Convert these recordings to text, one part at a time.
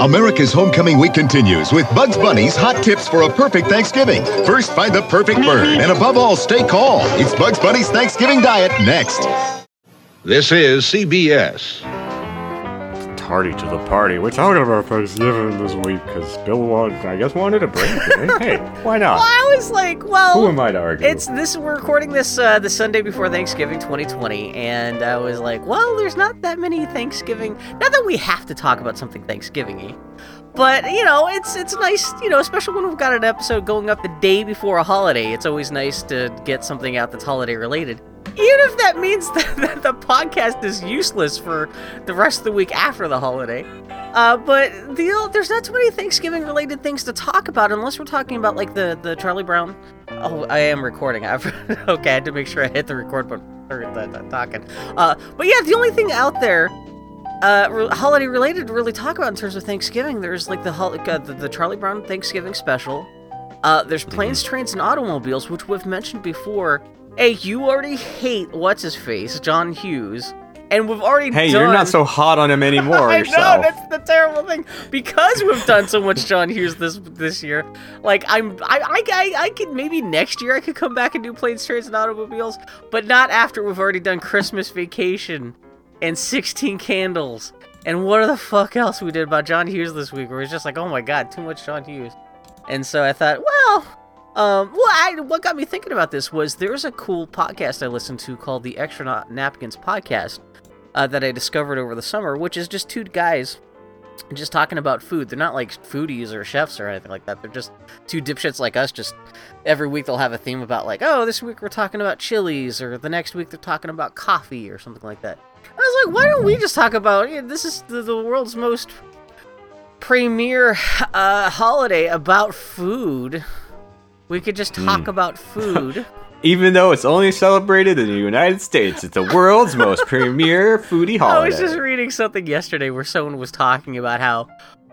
America's homecoming week continues with Bugs Bunny's hot tips for a perfect Thanksgiving. First, find the perfect bird, and above all, stay calm. It's Bugs Bunny's Thanksgiving diet next. This is CBS. Tardy to the party. We're talking about Thanksgiving this week because Bill wanted, I guess, wanted a break. hey, why not? Well, I was like, well, Who am I to argue? It's this. We're recording this uh, the Sunday before Thanksgiving, 2020, and I was like, well, there's not that many Thanksgiving. Not that we have to talk about something Thanksgiving-y, but you know, it's it's nice, you know, especially when we've got an episode going up the day before a holiday. It's always nice to get something out that's holiday related. Even if that means that, the podcast is useless for the rest of the week after the holiday. Uh, but the, there's not too many Thanksgiving related things to talk about unless we're talking about like the, the Charlie Brown. Oh, I am recording. I've, okay, I had to make sure I hit the record button. The talking. Uh, but yeah, the only thing out there uh, holiday related to really talk about in terms of Thanksgiving, there's like the, hol- uh, the, the Charlie Brown Thanksgiving special. Uh, there's planes, trains, and automobiles, which we've mentioned before. Hey, you already hate what's his face, John Hughes, and we've already hey, done... you're not so hot on him anymore I yourself. know that's the terrible thing because we've done so much John Hughes this this year. Like I'm, I, I, I, I could maybe next year I could come back and do planes, trains, and automobiles, but not after we've already done Christmas Vacation and 16 Candles. And what the fuck else we did about John Hughes this week? Where it's just like, oh my god, too much John Hughes. And so I thought, well, um, well, I, what got me thinking about this was there's a cool podcast I listened to called the Extra Na- Napkins Podcast uh, that I discovered over the summer, which is just two guys just talking about food. They're not like foodies or chefs or anything like that. They're just two dipshits like us. Just every week they'll have a theme about like, oh, this week we're talking about chilies, or the next week they're talking about coffee or something like that. I was like, why don't we just talk about yeah, this is the, the world's most premier uh, holiday about food. We could just hmm. talk about food. Even though it's only celebrated in the United States, it's the world's most premier foodie holiday. I was just reading something yesterday where someone was talking about how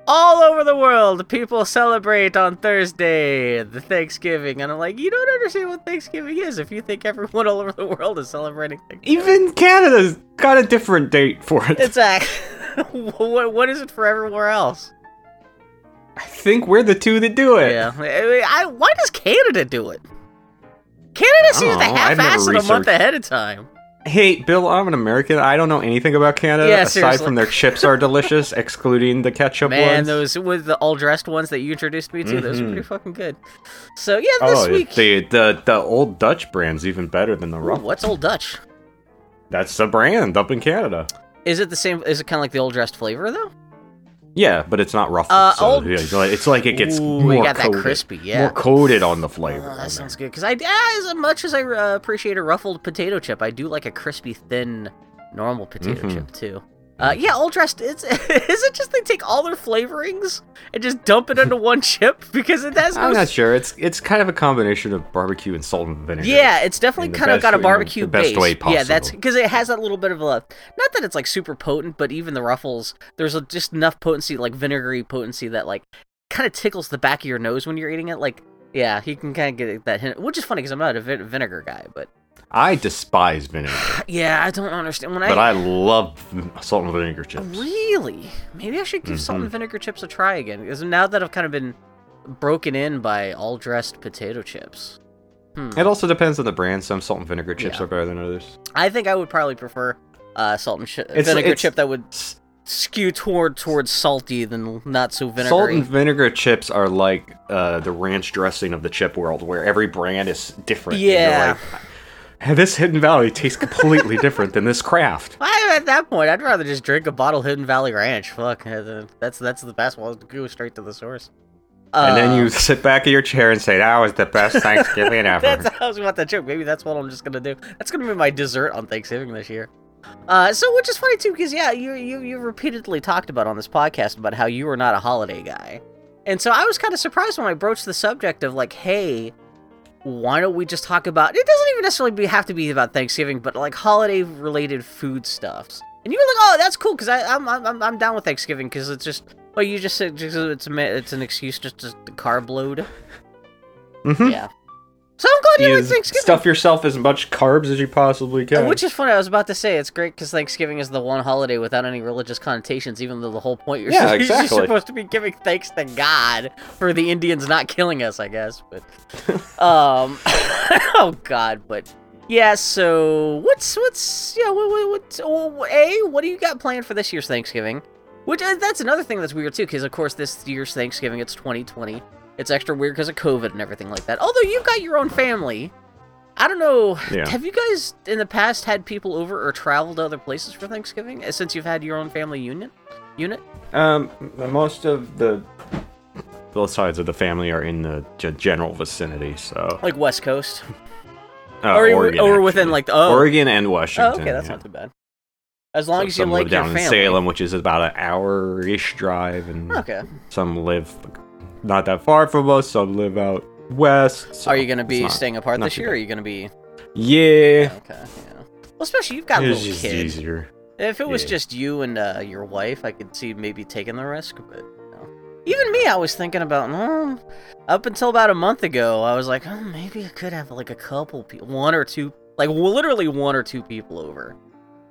all over the world people celebrate on Thursday the Thanksgiving, and I'm like, you don't understand what Thanksgiving is if you think everyone all over the world is celebrating Thanksgiving. Even Canada's got a different date for it. What, what is it for everywhere else? I think we're the two that do it. Yeah, I, I, why does Canada do it? Canada seems oh, to. I've half-ass it a month ahead of time. Hey, Bill, I'm an American. I don't know anything about Canada Yeah, aside seriously. from their chips are delicious, excluding the ketchup Man, ones. those with the all dressed ones that you introduced me to, those are mm-hmm. pretty fucking good. So yeah, this oh, week. the, the the old Dutch brand's even better than the Ooh, what's Old Dutch? That's the brand up in Canada. Is it the same? Is it kind of like the all dressed flavor though? Yeah, but it's not Ruffles. Uh, so old- it's like- it's like it gets Ooh, more got that coated, crispy, yeah. more coated on the flavor. Oh, that sounds there. good. Because I, as much as I uh, appreciate a ruffled potato chip, I do like a crispy, thin, normal potato Mhm. chip too. Uh, yeah, all dressed. It's is it just they take all their flavorings and just dump it into one chip because it has no. I'm not sure. It's it's kind of a combination of barbecue and salt and vinegar. Yeah, it's definitely kind of got a barbecue the best base. way Yeah, that's because it has that little bit of a not that it's like super potent, but even the ruffles, there's a, just enough potency, like vinegary potency, that like kind of tickles the back of your nose when you're eating it. Like, yeah, you can kind of get that hint, which is funny because I'm not a vin- vinegar guy, but I despise vinegar, yeah, I don't understand when but I. I love salt and vinegar chips. Really? Maybe I should give salt and Mhm. vinegar chips a try again. Because now that I've kind of been broken in by all dressed potato chips. Hmm. It also depends on the brand. Some salt and vinegar chips Yeah. are better than others. I think I would probably prefer uh, salt and ch- It's- vinegar it's- chip that would skew toward towards salty than not so vinegary. Salt and vinegar chips are like uh, the ranch dressing of the chip world, where every brand is different. Yeah. like, "Hey, this Hidden Valley tastes completely different than this Kraft. I, at that point, I'd rather just drink a bottle of Hidden Valley Ranch. Fuck, uh, that's that's the best one. Go straight to the source. and then Uh, you sit back in your chair and say, "That was the best Thanksgiving ever." That's I was about that joke. Maybe that's what I'm just gonna do. That's gonna be my dessert on Thanksgiving this year. Uh, so which is funny too, because yeah, you you you repeatedly talked about on this podcast about how you were not a holiday guy, and so I was kind of surprised when I broached the subject of like, hey, why don't we just talk about? It doesn't even necessarily be, have to be about Thanksgiving, but like holiday related food stuffs. And you were like, oh, that's cool, because I'm I'm I'm down with Thanksgiving because it's just. Well, you just said it's a, it's an excuse just to carb load. Mm-hmm. Yeah. So I'm glad you like Thanksgiving. stuff yourself as much carbs as you possibly can. Which is funny. I was about to say it's great because Thanksgiving is the one holiday without any religious connotations. Even though the whole point you're, Yeah, you're supposed to be giving thanks to God for the Indians not killing us, I guess. But um, oh God, but yeah. So what's what's yeah what what, what oh, a what do you got planned for this year's Thanksgiving? Which uh, that's another thing that's weird too, because of course this year's Thanksgiving it's 2020. It's extra weird because of COVID and everything like that. Although you've got your own family. I don't know. Yeah. Have you guys in the past had people over or traveled to other places for Thanksgiving uh, since you've had your own family union unit? Um, most of the both sides of the family are in the g- general vicinity, so Like West Coast? uh, or Oregon, or within like the oh, Oregon and oh Washington. okay, that's yeah. not too bad. As long So as you like live your down family. in Salem, which is about an hour-ish drive, and Okay. some live not that far from us. Some live out west. so Are you gonna be not- staying apart this year? Or are you gonna be Yeah, okay? Yeah. Well, especially you've got it's little kids. easier. If it was Yeah. just you and uh, your wife, I could see maybe taking the risk, but you know. even me, I was thinking about. Mm, up until about a month ago, I was like, oh, maybe I could have like a couple people, one or two, like literally one or two people over,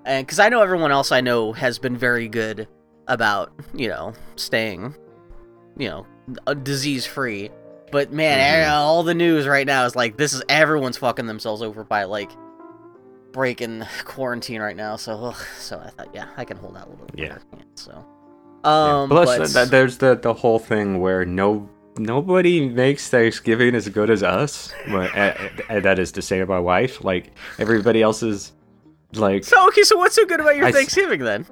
and because I know everyone else I know has been very good about you know staying, you know, disease free. But man, Mhm. all the news right now is like this is everyone's fucking themselves over by like breaking quarantine right now. So, ugh, so I thought, yeah, I can hold out a little bit. Yeah. So, Yeah. um, Plus, but th- th- there's the the whole thing where no nobody makes Thanksgiving as good as us. But uh, that is to say, my wife. Like everybody else is like so okay. So, what's so good about your I s- Thanksgiving then?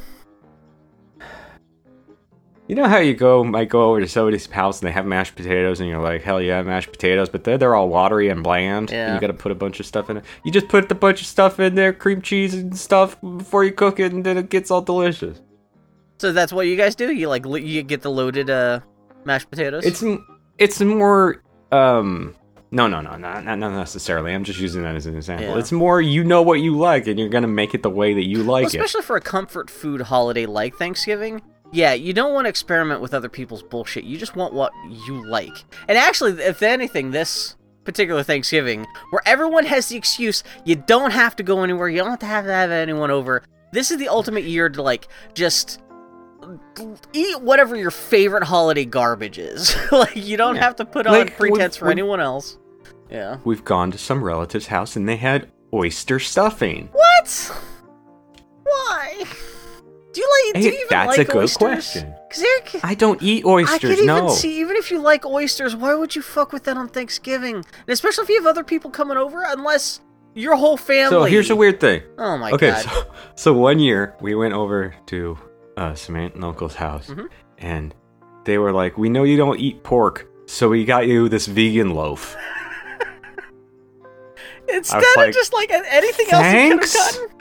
You know how you go might go over to somebody's house and they have mashed potatoes and you're like, hell yeah, mashed potatoes, but then they're all watery and bland. and you gotta put a bunch of stuff in it. You just put a bunch of stuff in there, cream cheese and stuff before you cook it, and then it gets all delicious. So that's what you guys do. You like you get the loaded uh mashed potatoes. It's m- it's more um no no no not not not necessarily. I'm just using that as an example. Yeah. It's more you know what you like and you're gonna make it the way that you Well, like it. especially for a comfort food holiday like Thanksgiving. Yeah, you don't want to experiment with other people's bullshit. You just want what you like. And actually, if anything, this particular Thanksgiving, where everyone has the excuse, you don't have to go anywhere, you don't have to have, have anyone over. This is the ultimate year to like just eat whatever your favorite holiday garbage is. like you don't Yeah. have to put on Like, pretense for anyone else. Yeah. We've gone to some relative's house and they had oyster stuffing. What? Why? Do you like? Do you even that's like a good oysters? question. 'Cause I don't eat oysters. I could even no. see, even if you like oysters, why would you fuck with that on Thanksgiving? And especially if you have other people coming over, unless your whole family. So here's a weird thing. Oh my okay, god. Okay, so so one year we went over to uh, Samantha and Uncle's house, Mhm. and they were like, "We know you don't eat pork, so we got you this vegan loaf." Instead of like, just like anything else you could have gotten.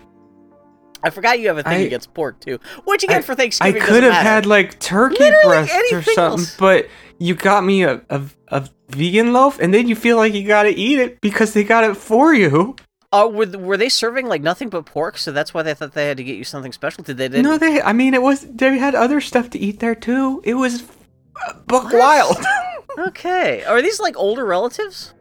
I forgot you have a thing I- against pork too. What'd you get I- for Thanksgiving? I could have matter. had like turkey Literally breasts or something, else. but you got me a, a a vegan loaf, and then you feel like you gotta eat it because they got it for you. Uh, were, were they serving like nothing but pork? So that's why they thought they had to get you something special. Did they? Didn't? No, they. I mean, it was they had other stuff to eat there too. It was uh, buck What? wild. Okay. Are these like older relatives?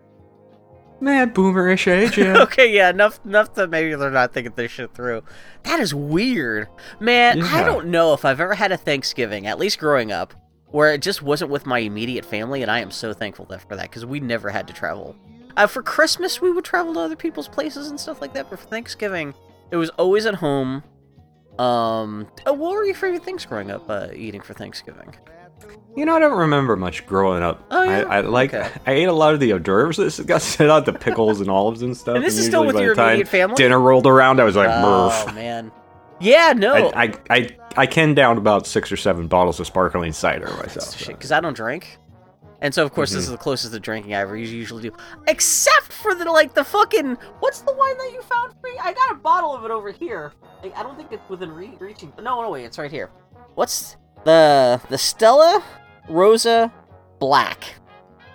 Man, boomerish age, yeah. okay, yeah, enough enough that maybe they're not thinking this shit through. That is weird. Man, I don't know if I've ever had a Thanksgiving, at least growing up, where it just wasn't with my immediate family, and I am so thankful for that because we never had to travel. Uh, for Christmas, we would travel to other people's places and stuff like that, but for Thanksgiving, it was always at home. Um, uh, what were your favorite things growing up uh, eating for Thanksgiving? You know, I don't remember much growing up. Oh, yeah? I, I like Okay. I ate a lot of the hors d'oeuvres that got set out, the pickles and olives and stuff. And this is still with your time immediate family? Dinner rolled around, I was like, oh man, yeah, no, I, I I I can down about six or seven bottles of sparkling cider myself. so. because I don't drink. And so, of course, Mm-hmm. this is the closest to drinking I ever usually do. Except for the, like, the fucking. What's the wine that you found for me? I got a bottle of it over here. Like, I don't think it's within re- reaching. No, no, wait, it's right here. What's the. The Stella Rosa Black.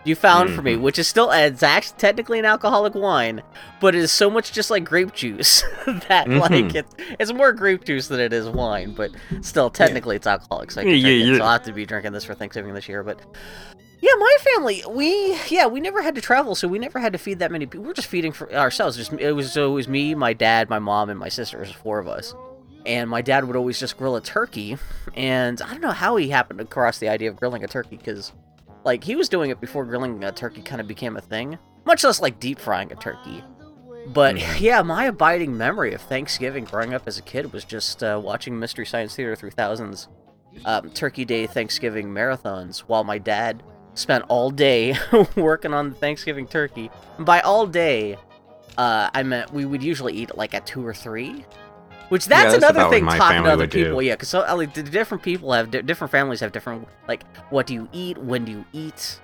You found for me, Mhm. which is still it's actually technically an alcoholic wine, but it is so much just like grape juice that like Mhm. it's it's more grape juice than it is wine, but still technically it's alcoholic. So I Yeah, yeah, it, so. I'll have to be drinking this for Thanksgiving this year. But Yeah, my family, we yeah, we never had to travel, so we never had to feed that many people. We're just feeding for ourselves. Just it was always me, my dad, my mom, and my sister. There's four of us, and my dad would always just grill a turkey. And I don't know how he happened to cross the idea of grilling a turkey because, like, he was doing it before grilling a turkey kind of became a thing. Much less like deep frying a turkey. But yeah, my abiding memory of Thanksgiving growing up as a kid was just uh, watching Mystery Science Theater 3000's um, Turkey Day Thanksgiving marathons while my dad spent all day working on the Thanksgiving turkey. And by all day, uh, I meant we would usually eat like at two or three. Which that's, that's another thing talking to other would do. people. Yeah, because so, like, different people have di- different families have different like what do you eat, when do you eat.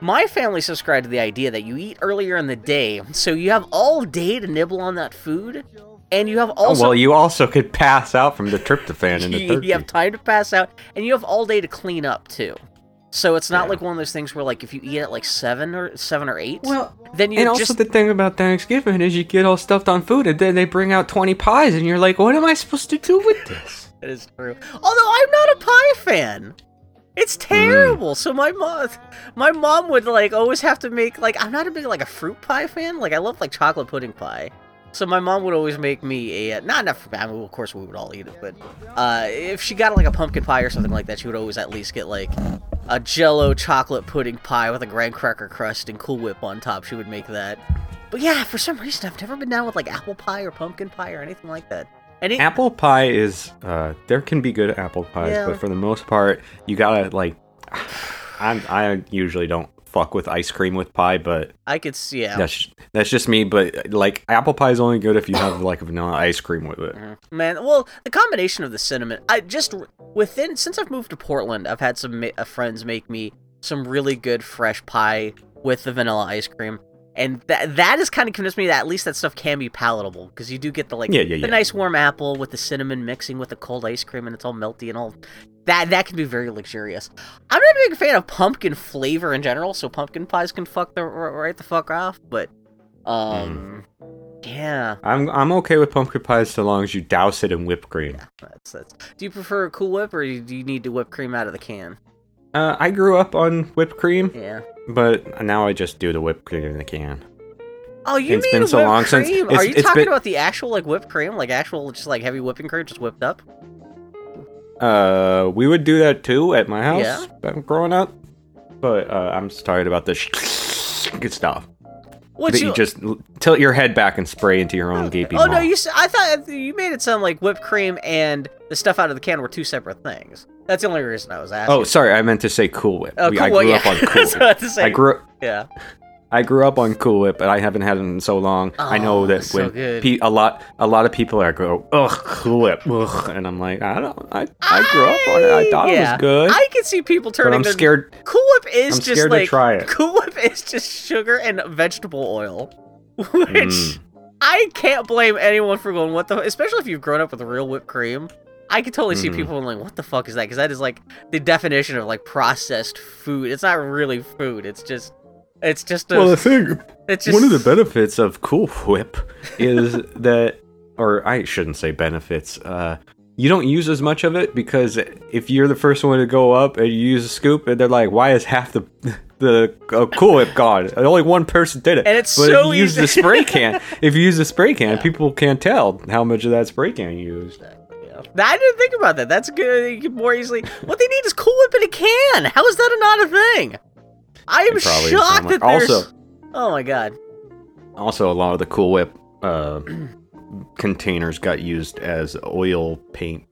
My family subscribed to the idea that you eat earlier in the day, so you have all day to nibble on that food, and you have Oh, also well, you also could pass out from the tryptophan in the turkey. you have time to pass out, and you have all day to clean up too. So it's not Yeah. like one of those things where like if you eat at like seven or seven or eight, Well, then you and also the thing about Thanksgiving is you get all stuffed on food, and then they bring out twenty pies, and you're like, "What am I supposed to do with this?" That is true. Although I'm not a pie fan. It's Hmm. terrible. So my mom, my mom would like always have to make like I'm not a big like a fruit pie fan. Like I love like chocolate pudding pie. So my mom would always make me a not enough. I mean, of course we would all eat it, but uh, if she got like a pumpkin pie or something like that, she would always at least get like a Jello chocolate pudding pie with a graham cracker crust and Cool Whip on top. She would make that. But yeah, for some reason I've never been down with like apple pie or pumpkin pie or anything like that. Any apple pie is uh, there can be good apple pies, Yeah. but for the most part, you gotta like. I'm, I usually don't fuck with ice cream with pie, but I could see. Yeah. that's that's just me. But like apple pie is only good if you have like vanilla ice cream with it. Man, well, the combination of the cinnamon, I just within since I've moved to Portland, I've had some ma- uh, friends make me some really good fresh pie with the vanilla ice cream, and that that has kind of convinced me that at least that stuff can be palatable because you do get the like Yeah, yeah, the yeah. nice warm apple with the cinnamon mixing with the cold ice cream, and it's all melty and all. That that can be very luxurious. I'm not a big fan of pumpkin flavor in general, so pumpkin pies can fuck the right the fuck off. But um, yeah. I'm I'm okay with pumpkin pies so long as you douse it in whipped cream. That's that's. Do you prefer a Cool Whip or do you need to whip cream out of the can? Uh, I grew up on whipped cream, Yeah. But now I just do the whipped cream in the can. Oh, you It's mean been so whipped long since- cream? it's- Are you it's talking been- about the actual like whipped cream, like actual just like heavy whipping cream, just whipped up? Uh, we would do that too at my house Yeah? back growing up, but uh, I'm tired about this good stuff. What that you, just tilt your head back and spray into your own oh, gaping Oh no, maw. you. I thought you made it sound like whipped cream and the stuff out of the can were two separate things. That's the only reason I was oh, asking. Oh, sorry, I meant to say Cool Whip. Oh, We- Cool I grew yeah. up on Cool That's what I Whip. was to say. I grew yeah. I grew up on Cool Whip, but I haven't had it in so long. I know Oh, that so when pe- a lot a lot of people are go, ugh, Cool Whip, ugh, and I'm like, I don't, I, I grew up on it. I thought it was good, I can see people turning. but I'm their... scared. Cool Whip is I'm just scared to like try it. Cool Whip is just sugar and vegetable oil, which Mm. I can't blame anyone for going what the. Especially if you've grown up with real whipped cream, I can totally see Mhm. people like, what the fuck is that? Because that is like the definition of like processed food. It's not really food. It's just, it's just a. Well, the thing, it's just one of the benefits of Cool Whip is that, or I shouldn't say benefits. Uh, you don't use as much of it because if you're the first one to go up and you use a scoop, and they're like, "Why is half the the uh, Cool Whip gone?" And only one person did it. And it's but so if you use the spray can, if you use the spray can, people can't tell how much of that spray can you used. I didn't think about that. That's good. You can more easily. What they need is Cool Whip in a can. How is that not a thing? I am shocked that there's. Also- oh my god. Also, a lot of the Cool Whip uh, containers got used as oil paint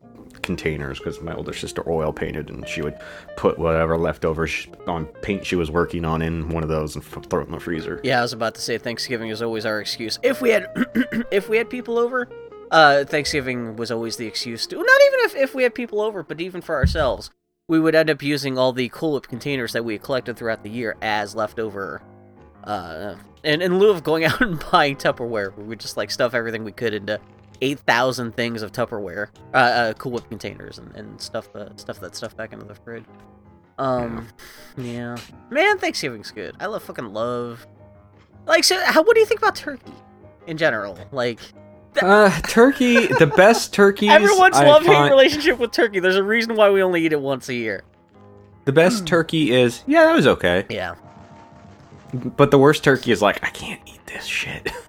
containers because my older sister oil painted and she would put whatever leftover sh- on paint she was working on in one of those and f- throw it in the freezer. Yeah, I was about to say Thanksgiving is always our excuse. If we had, if we had people over, uh, Thanksgiving was always the excuse. To, not even if, if we had people over, but even for ourselves, we would end up using all the Cool Whip containers that we collected throughout the year as leftover. Uh, and in lieu of going out and buying Tupperware, we would just like stuff everything we could into eight thousand things of Tupperware, uh, uh Cool Whip containers, and, and stuff the stuff that stuff back into the fridge. Um, yeah, man, Thanksgiving's good. I love fucking love. Like, so how? What do you think about turkey in general? Like, Uh, turkey, the best turkeys. everyone's I love hate find- relationship with turkey. There's a reason why we only eat it once a year. The best turkey is yeah, that was okay. Yeah. But the worst turkey is like I can't eat this shit.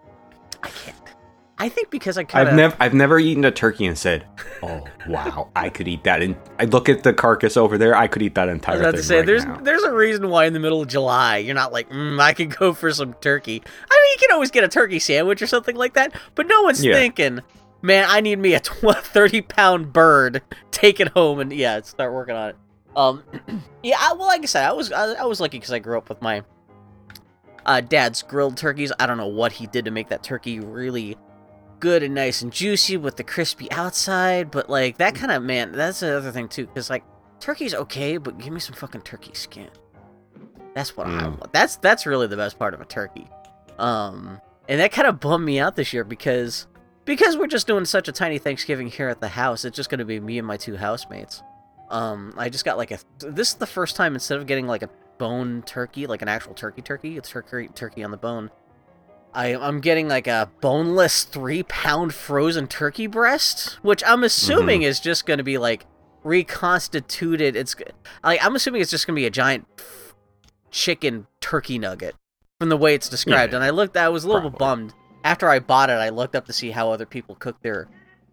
I think because I kind I've of never I've never eaten a turkey and said, "Oh wow, I could eat that." And I look at the carcass over there, I could eat that entire. I was about thing to say right there's now. there's a reason why in the middle of July you're not like mm, I could go for some turkey. I mean you can always get a turkey sandwich or something like that, but no one's Yeah. thinking, man, I need me a tw- 30 pound bird, take it home and yeah, start working on it. Um, yeah, I, well, like I said, I was I, I was lucky because I grew up with my uh, dad's grilled turkeys. I don't know what he did to make that turkey really good and nice and juicy with the crispy outside, but like that kind of man, that's the other thing too, because like turkey's okay, but give me some fucking turkey skin. That's what I Mm. want. That's that's really the best part of a turkey. Um, and that kind of bummed me out this year because because we're just doing such a tiny Thanksgiving here at the house. It's just gonna be me and my two housemates. Um, I just got like a. This is the first time instead of getting like a bone turkey, like an actual turkey turkey, it's turkey turkey on the bone. I, I'm getting like a boneless three pound frozen turkey breast, which I'm assuming is just going to be like reconstituted. It's like I'm assuming it's just going to be a giant chicken turkey nugget from the way it's described. Yeah, and I looked, I was a little bummed after I bought it. I looked up to see how other people cook their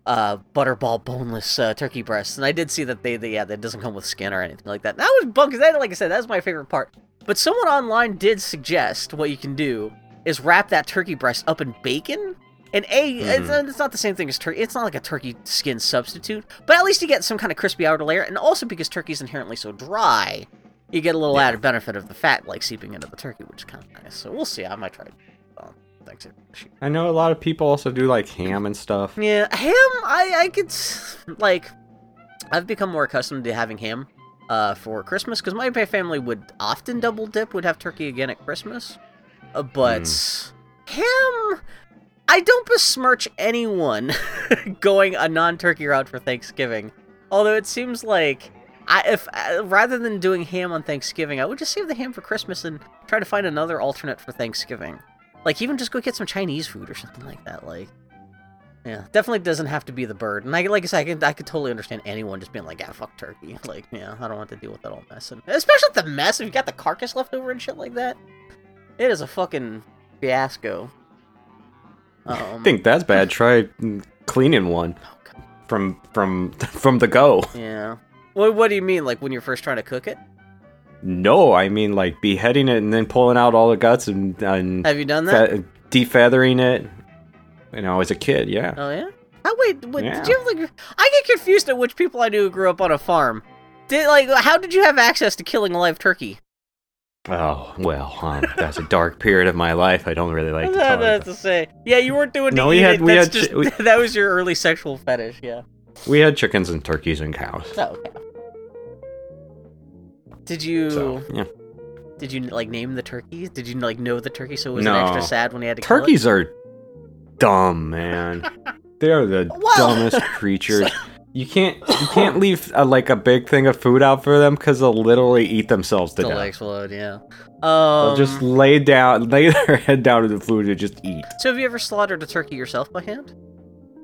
uh, butterball boneless uh, turkey breasts, and I did see that they, they yeah, that doesn't come with skin or anything like that. That was because that, like I said, that's my favorite part. But someone online did suggest what you can do is wrap that turkey breast up in bacon. And a, it's, Mhm. it's not the same thing as turkey. It's not like a turkey skin substitute, but at least you get some kind of crispy outer layer. And also because turkey's inherently so dry, you get a little Yeah. added benefit of the fat like seeping into the turkey, which is kind of nice. So we'll see. I might try it. Um, thanks. I know a lot of people also do like ham and stuff. Yeah, ham. I I could like. I've become more accustomed to having ham uh, for Christmas because my my family would often double dip, would have turkey again at Christmas. But ham, I don't besmirch anyone going a non-turkey route for Thanksgiving. Although it seems like I if uh, rather than doing ham on Thanksgiving, I would just save the ham for Christmas and try to find another alternate for Thanksgiving. Like even just go get some Chinese food or something like that. Like. Yeah, definitely doesn't have to be the bird. And I, like I said, I can, I could totally understand anyone just being like, "Yeah, fuck turkey." Like, yeah, I don't want to deal with that all mess. And especially the mess if you got the carcass left over and shit like that. It is a fucking fiasco. Um, I think that's bad. Try cleaning one from from from the go. yeah. What What do you mean? Like when you're first trying to cook it? No, I mean like beheading it and then pulling out all the guts and, and Have you done that? fe- defeathering it. You know, as a kid, yeah. Oh yeah. Oh wait, Yeah. did you have like? I get confused at which people I knew grew up on a farm. Did like how did you have access to killing a live turkey? Oh well, um, that's a dark period of my life. I don't really like to talk had about. to say. Yeah, you weren't doing No, we had- we had just we- that was your early sexual fetish. Yeah. We had chickens and turkeys and cows. Oh, okay. Did you So yeah, did you like name the turkeys? Did you like know the turkey so it was No. extra sad when he had to kill it? turkeys are dumb, man. they are the dumbest creatures. You can't you can't leave uh like a big thing of food out for them because they'll literally eat themselves to They'll death. explode. Yeah. They'll Um, just lay down, lay their head down to the food and just eat. so have you ever slaughtered a turkey yourself by hand?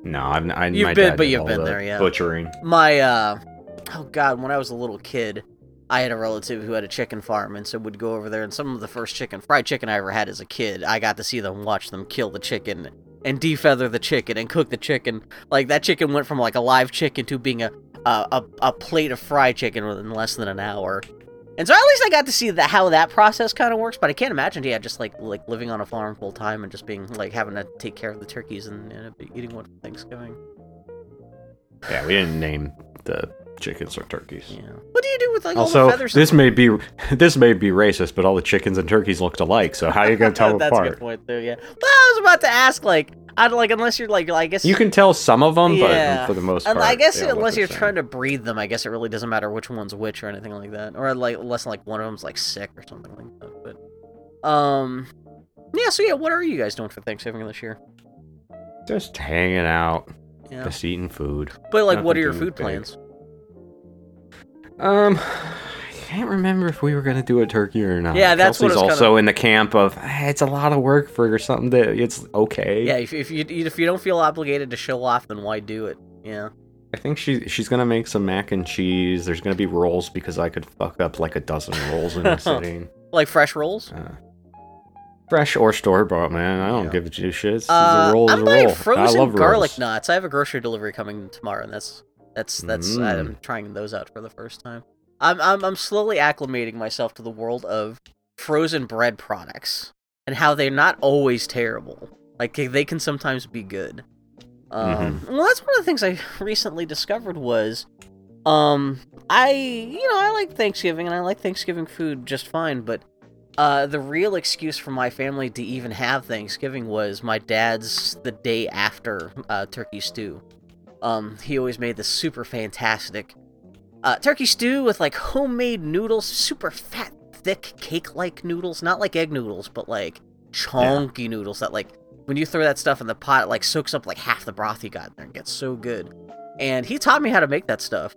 No, I've I, You've my been- dad but did you've all been the there, yeah. Butchering. My uh oh god, when I was a little kid, I had a relative who had a chicken farm and so would go over there and some of the first chicken fried chicken I ever had as a kid, I got to see them watch them kill the chicken and defeather the chicken and cook the chicken. Like that chicken went from like a live chicken to being a a, a, plate of fried chicken within less than an hour. And so at least I got to see that how that process kind of works, but I can't imagine yeah, just like like living on a farm full time and just being like having to take care of the turkeys and, and eating one for Thanksgiving. Yeah, we didn't name the chickens or turkeys. Yeah. What do you do with like all Also, the feathers? this may be this may be racist, but all the chickens and turkeys looked alike. So how are you gonna tell them That's a good point too. Yeah. But I was about to ask, like, I'd like unless you're like, I guess You can tell some of them, Yeah. but for the most part, I guess they unless you're trying to breed them, I guess it really doesn't matter which one's which or anything like that, or like unless like one of them's like sick or something like that. But, um, yeah. So yeah, what are you guys doing for Thanksgiving this year? just hanging out, Yeah. just eating food. But like, what are your food big. plans? Um, I can't remember if we were gonna do a turkey or not. Yeah, that's what Kelsey's was also in the camp of "Eh, it's a lot of work for something that it's okay. Yeah. If if you if you don't feel obligated to show off, then why do it? Yeah. I think she she's gonna make some mac and cheese. There's gonna be rolls because I could fuck up like a dozen rolls in a sitting. Like fresh rolls. Uh, fresh or store bought, man. I don't Yeah. give a two shits. Uh, a roll I'm a buying roll. I frozen garlic rolls. nuts. I have a grocery delivery coming tomorrow, and that's that's that's Mm. I'm trying those out for the first time. I'm I'm I'm slowly acclimating myself to the world of frozen bread products and how they're not always terrible. Like they can sometimes be good. Um, Mm-hmm. Well, that's one of the things I recently discovered was, um, I you know I like Thanksgiving and I like Thanksgiving food just fine, but uh, the real excuse for my family to even have Thanksgiving was my dad's the day after uh, turkey stew. Um, he always made this super fantastic uh, turkey stew with like homemade noodles, super fat, thick cake-like noodles, not like egg noodles, but like chunky noodles that like when you throw that stuff in the pot, it like soaks up like half the broth you got in there and gets so good. And he taught me how to make that stuff.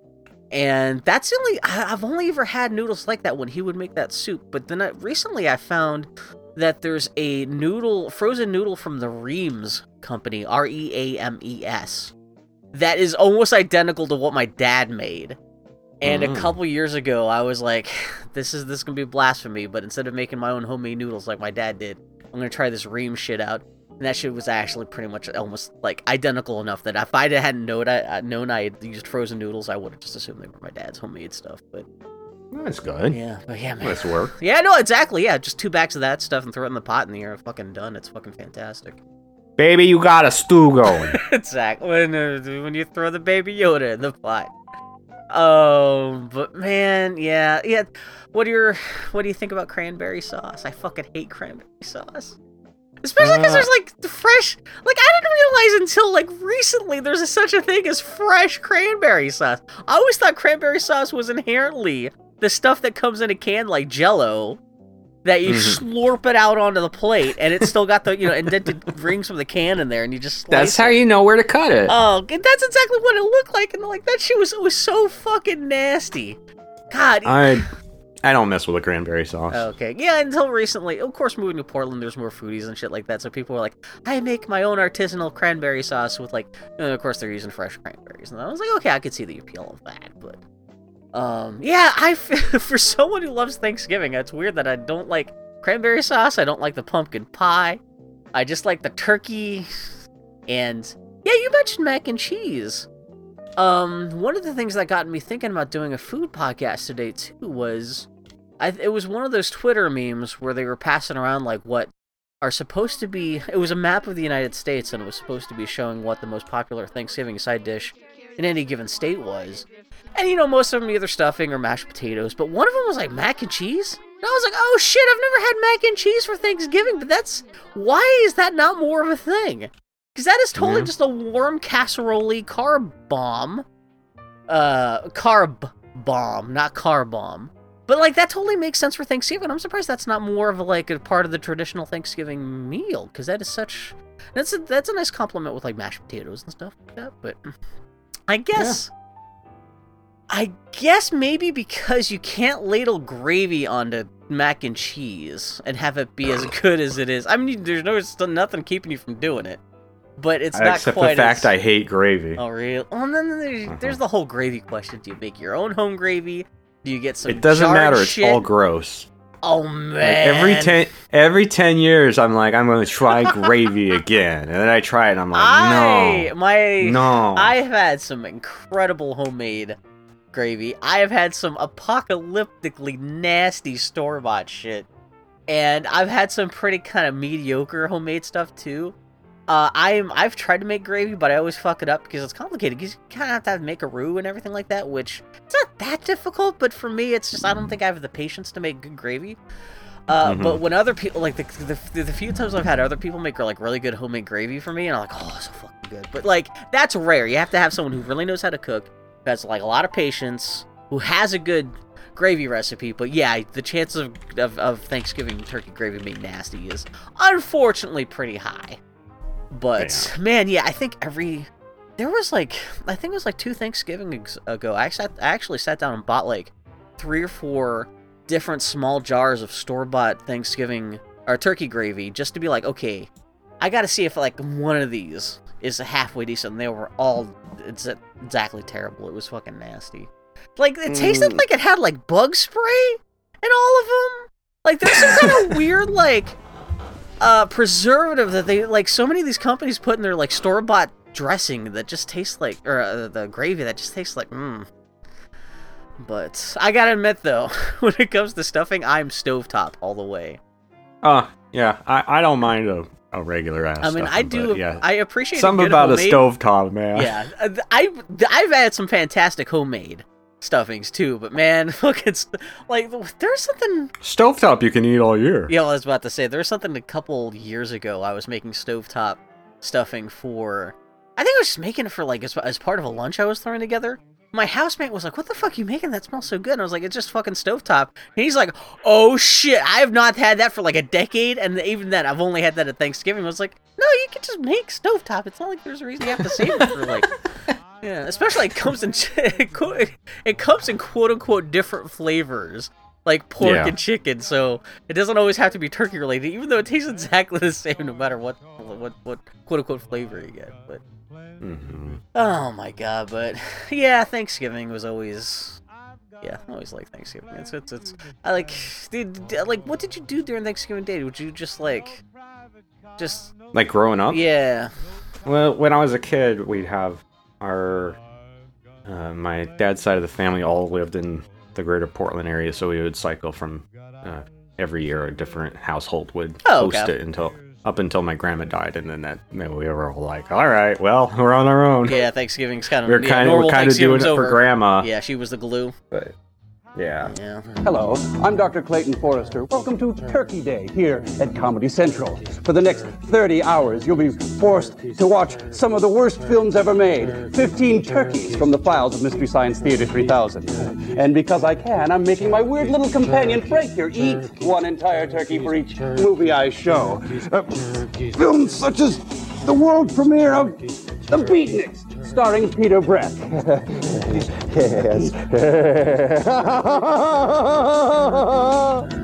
And that's the only I've only ever had noodles like that when he would make that soup. But then I, recently I found that there's a noodle, frozen noodle from the Reames company, R E A M E S, that is almost identical to what my dad made. And a Mm. couple years ago, I was like, "This is this is gonna be blasphemy." But instead of making my own homemade noodles like my dad did, I'm gonna try this Reames shit out. And that shit was actually pretty much almost like identical enough that if I hadn't known I known I had used frozen noodles, I would have just assumed they were my dad's homemade stuff. But That's good. yeah, but yeah, man. Nice work. Yeah, no, exactly. Yeah, just two bags of that stuff and throw it in the pot, and you're fucking done. It's fucking fantastic. Baby, you got a stew going. exactly. When uh, when you throw the baby Yoda in the pot. Oh, but man, yeah, yeah. What do your what do you think about cranberry sauce? I fucking hate cranberry sauce. Especially because Uh, there's like the fresh. Like I didn't realize until like recently there's a, such a thing as fresh cranberry sauce. I always thought cranberry sauce was inherently the stuff that comes in a can like Jello, that you Mhm. slurp it out onto the plate, and it's still got the you know indented rings from the can in there, and you just That's it. how you know where to cut it. Oh, that's exactly what it looked like, and like that shit was it was so fucking nasty. God. I I don't mess with the cranberry sauce. Okay, yeah. Until recently, of course, moving to Portland, there's more foodies and shit like that. So people were like, "I make my own artisanal cranberry sauce with like," and of course they're using fresh cranberries, and I was like, "Okay, I could see the appeal of that." But, um, yeah, I for someone who loves Thanksgiving, it's weird that I don't like cranberry sauce. I don't like the pumpkin pie. I just like the turkey, and yeah, you mentioned mac and cheese. Um, one of the things that got me thinking about doing a food podcast today too was, I it was one of those Twitter memes where they were passing around like what are supposed to be. It was a map of the United States and it was supposed to be showing what the most popular Thanksgiving side dish in any given state was. And you know, most of them either stuffing or mashed potatoes, but one of them was like mac and cheese. And I was like, oh shit, I've never had mac and cheese for Thanksgiving, but that's why is that not more of a thing? Because that is totally Yeah. just a warm casserole carb bomb. Uh, carb bomb, not car bomb. But like that totally makes sense for Thanksgiving. I'm surprised that's not more of a, like a part of the traditional Thanksgiving meal because that is such that's a that's a nice compliment with like mashed potatoes and stuff like that. But I guess I guess maybe because you can't ladle gravy onto mac and cheese and have it be as good as it is. I mean, there's no still nothing keeping you from doing it, but it's not Except quite the fact as... I hate gravy. Oh, really? Oh, and then there's, Uh-huh. there's the whole gravy question. Do you make your own home gravy? Do you get some? it doesn't matter. It's shit? all gross. Oh Like, man! every ten every ten years, I'm like, I'm going to try gravy again, and then I try it, and I'm like, I no, my no. I have had some incredible homemade gravy. I have had some apocalyptically nasty store bought shit, and I've had some pretty kind of mediocre homemade stuff too. Uh, I'm I've tried to make gravy, but I always fuck it up because it's complicated. Because you kind of have to have, make a roux and everything like that, which it's not that difficult. But for me, it's just I don't think I have the patience to make good gravy. Uh, Mhm. But when other people like the, the the few times I've had other people make like really good homemade gravy for me, and I'm like, oh, so fucking good. But like that's rare. You have to have someone who really knows how to cook, has like a lot of patience, who has a good gravy recipe. But yeah, the chances of of, of Thanksgiving turkey gravy being nasty is unfortunately pretty high. But man, yeah, I think every there was like I think it was like two Thanksgiving ago. I sat, I actually sat down and bought like three or four different small jars of store bought Thanksgiving or turkey gravy just to be like, okay, I got to see if like one of these is halfway decent. And They were all it's exactly terrible. It was fucking nasty. Like it tasted Mm. like it had like bug spray in all of them. Like there's some kind of weird like uh preservative that they like so many of these companies put in their like store bought dressing that just tastes like or uh, the gravy that just tastes like mmm. But I gotta admit though, when it comes to stuffing, I'm stovetop all the way. Uh, yeah, I, I don't mind a, a regular ass. I mean, I do. yeah, I appreciate something about homemade- a stovetop, man. Yeah, I I've had some fantastic homemade stuffings too, but man, look, it's like there's something. stovetop you can eat all year. Yeah, I was about to say there's something a couple years ago. I was making stovetop stuffing for. I think I was just making it for like as, as part of a lunch I was throwing together. My housemate was like, "What the fuck are you making? That smells so good." And I was like, "It's just fucking stovetop." And he's like, "Oh shit, I have not had that for like a decade, and even then, I've only had that at Thanksgiving." I was like, "No, you can just make stovetop. It's not like there's a reason you have to save it for like." Yeah, especially it comes in it comes in quote unquote different flavors like pork Yeah. and chicken, so it doesn't always have to be turkey related, even though it tastes exactly the same no matter what what what quote unquote flavor you get. But hmm oh my god, but yeah, Thanksgiving was always yeah, I always like Thanksgiving. It's it's it's I like did- like what did you do during Thanksgiving Day? Would you just like just Like growing up. yeah Well, when I was a kid, we'd have our uh, my dad's side of the family all lived in the greater Portland area, so we would cycle from uh, every year a different household would Oh, host okay. it until up until my grandma died, and then that then we were all like, all right, well, we're on our own. yeah Thanksgiving's kind of we're yeah, kind of we're kind of doing it Thanksgiving's for over. grandma. Yeah, she was the glue. But yeah. Hello, I'm Dr. Clayton Forrester. Welcome to Turkey Day here at Comedy Central. For the next 30 hours, you'll be forced to watch some of the worst films ever made 15 turkeys from the files of Mystery Science Theater 3000. And because I can, I'm making my weird little companion Frank here eat one entire turkey for each movie I show. Uh, films such as the world premiere of The Beatniks, starring Peter Breck. yes.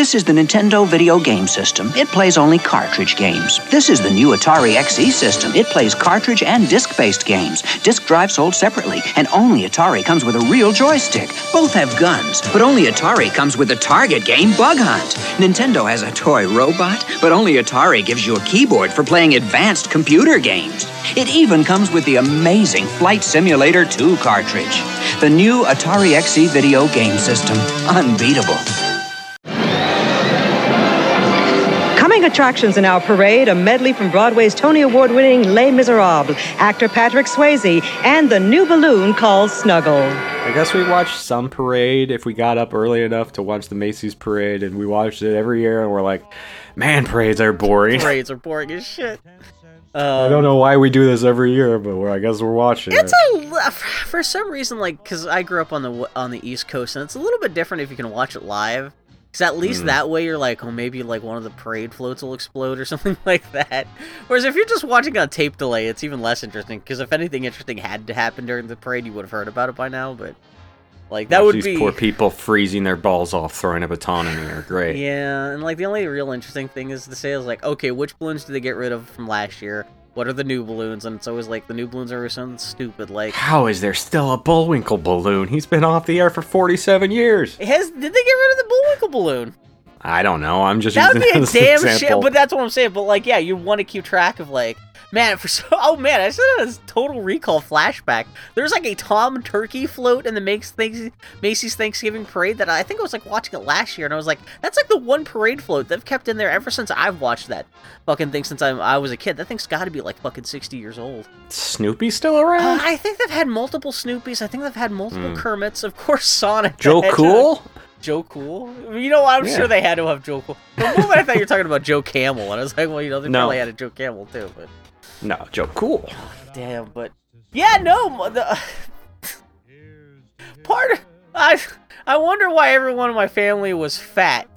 This is the Nintendo Video Game System. It plays only cartridge games. This is the new Atari XE system. It plays cartridge and disc based games. Disc drive sold separately, and only Atari comes with a real joystick. Both have guns, but only Atari comes with the target game Bug Hunt. Nintendo has a toy robot, but only Atari gives you a keyboard for playing advanced computer games. It even comes with the amazing Flight Simulator 2 cartridge. The new Atari XE Video Game System. Unbeatable. Attractions in our parade, a medley from Broadway's Tony Award winning Les Miserables, actor Patrick Swayze, and the new balloon called Snuggle. I guess we watched some parade if we got up early enough to watch the Macy's parade, and we watched it every year, and we're like, man, parades are boring. Parades are boring as shit. I don't know why we do this every year, but we're, I guess we're watching It's it. a uh, for some reason like because I grew up on the on the East Coast and it's a little bit different if you can watch it live. Because at Mm. least that way you're like, oh, maybe like one of the parade floats will explode or something like that. Whereas if you're just watching on tape delay, it's even less interesting. Because if anything interesting had to happen during the parade, you would have heard about it by now. But like that would These be poor people freezing their balls off, throwing a baton in the air. Great. Yeah, and like the only real interesting thing is to say is like, okay, which balloons did they get rid of from last year? What are the new balloons? And it's always like the new balloons are something stupid. Like, How is there still a Bullwinkle balloon? He's been off the air for 47 years. has did they get rid of the Bullwinkle balloon? I don't know. I'm just That would be a damn shit. But that's what I'm saying. But like, yeah, you want to keep track of like, man, for so. Oh man, I said a total recall flashback. There's like a Tom Turkey float in the Makes Things Macy's Thanksgiving parade that I think I was like watching it last year, and I was like, that's like the one parade float they've kept in there ever since I've watched that fucking thing since I, I was a kid. That thing's got to be like fucking 60 years old. Snoopy still Uh, around? I think they've had multiple Snoopies. I think they've had multiple Kermits. Of course, Sonic. Joe Cool? Joe Cool. You know, I'm Yeah. sure they had to have Joe Cool. For a moment, I thought you were talking about Joe Camel, and I was like, well, you know, they No. probably had a Joe Camel too. But No, Joe Cool. damn, but yeah, no. The, part of, I I wonder why everyone in my family was fat.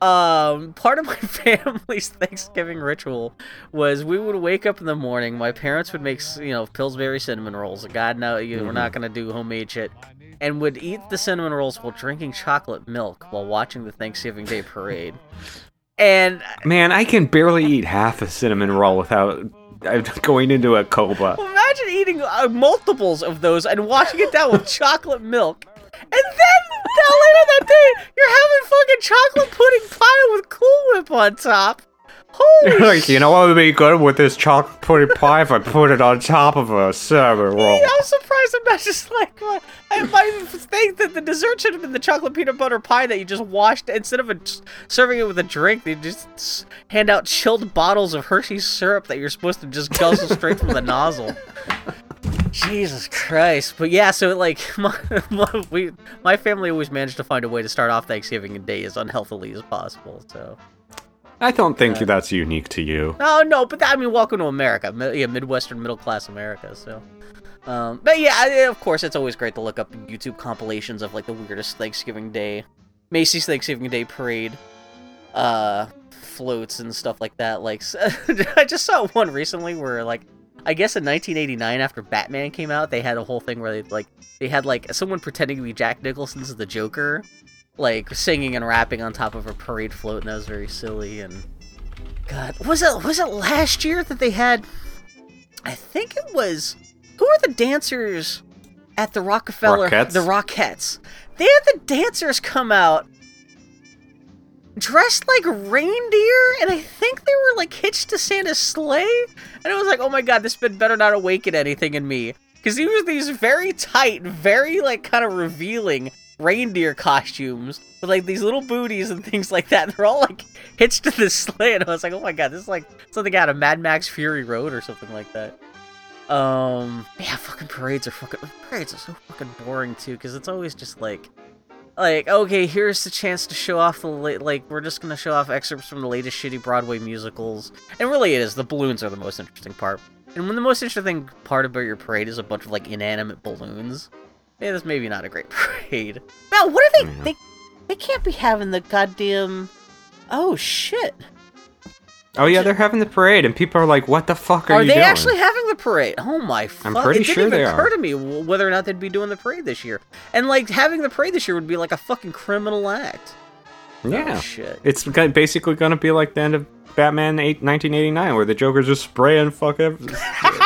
Um, part of my family's Thanksgiving ritual was we would wake up in the morning. My parents would make, you know, Pillsbury cinnamon rolls. God, no, you, we're not gonna do homemade shit. And would eat the cinnamon rolls while drinking chocolate milk while watching the Thanksgiving Day parade. And Man, I can barely eat half a cinnamon roll without I'm going into a coma. Well, imagine eating uh, multiples of those and washing it down with chocolate milk. And then later that day, you're having fucking chocolate pudding pie with Cool Whip on top. Like, you know what would be good with this chocolate pudding pie if I put it on top of a cinnamon roll? I'm surprised I'm not just like uh, I might think that the dessert should have been the chocolate peanut butter pie that you just washed instead of a, serving it with a drink. They just hand out chilled bottles of Hershey's syrup that you're supposed to just guzzle straight from the nozzle. Jesus Christ! But yeah, so like my, my we my family always managed to find a way to start off Thanksgiving Day as unhealthily as possible. So I don't think that's unique to you. Oh no, but that, I mean, welcome to America, yeah, Midwestern middle class America. So, um, but yeah, I- of course, it's always great to look up YouTube compilations of like the weirdest Thanksgiving Day, Macy's Thanksgiving Day parade, uh, floats and stuff like that. Like, I just saw one recently where like. I guess in 1989, after Batman came out, they had a whole thing where they like they had like someone pretending to be Jack Nicholson as the Joker, like singing and rapping on top of a parade float, and that was very silly. And God, was it was it last year that they had? I think it was. Who are the dancers at the Rockefeller? Rockettes? The Rockettes. They had the dancers come out dressed like reindeer, and I think they were like hitched to Santa's sleigh. And I was like, oh my god, this bit better not awaken anything in me. Because he was these very tight, very like kind of revealing reindeer costumes with like these little booties and things like that. And they're all like hitched to this sleigh, and I was like, oh my god, this is like something out of Mad Max Fury Road or something like that. Um, yeah, fucking parades are fucking parades are so fucking boring too, because it's always just like, like okay, here's the chance to show off the la- like we're just gonna show off excerpts from the latest shitty Broadway musicals, and really it is the balloons are the most interesting part. And when the most interesting part about your parade is a bunch of like inanimate balloons, yeah, that's maybe not a great parade. Now, what are they? They they can't be having the goddamn. Oh shit! Oh yeah, they're having the parade, and people are like, "What the fuck are, Are you Are they doing?" actually having the parade? Oh my fuck! I'm pretty it didn't sure even they occur are. to me whether or not they'd be doing the parade this year. And like having the parade this year would be like a fucking criminal act. Yeah, Oh, shit. it's basically gonna be like the end of Batman 8, 1989, where the Joker's just spraying fuck ev-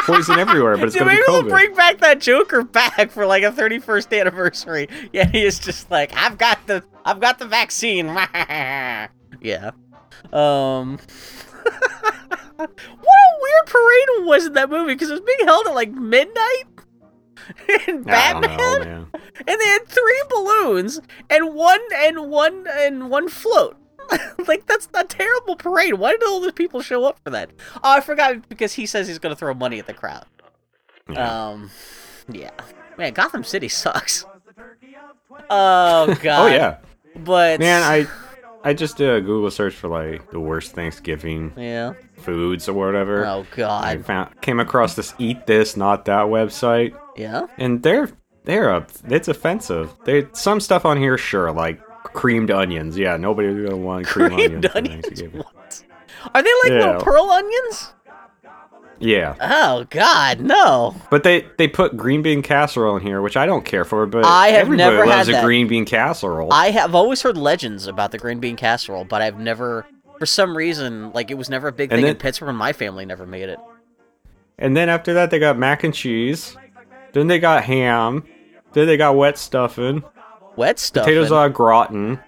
poison everywhere, but it's gonna be maybe we'll COVID. bring back that Joker back for like a 31st anniversary. Yeah, he is just like, I've got the, I've got the vaccine. yeah. Um. what a weird parade was in that movie because it was being held at like midnight. in Batman, know, and they had three balloons and one and one and one float. like that's a terrible parade. Why did all those people show up for that? Oh, I forgot because he says he's gonna throw money at the crowd. Um, yeah, man, Gotham City sucks. Oh god. Oh yeah, But man. I I just did a Google search for like the worst Thanksgiving yeah. foods or whatever. Oh god. I found came across this Eat This Not That website, Yeah. and they're they're a, it's offensive. They some stuff on here, sure, like creamed onions. Yeah, nobody's gonna want creamed, Creamed onions. onions. What? Are they like Yeah. little pearl onions? Yeah, Oh god, no. but they they put green bean casserole in here, which I don't care for. But I have never loves had a that. green bean casserole. I have always heard legends about the green bean casserole, but I've never, for some reason, like it was never a big And thing in then- Pittsburgh. and My family never made it. And then after that, they got mac and cheese. Then they got ham. Then they got wet stuffing. Wet stuff. Potatoes au gratin.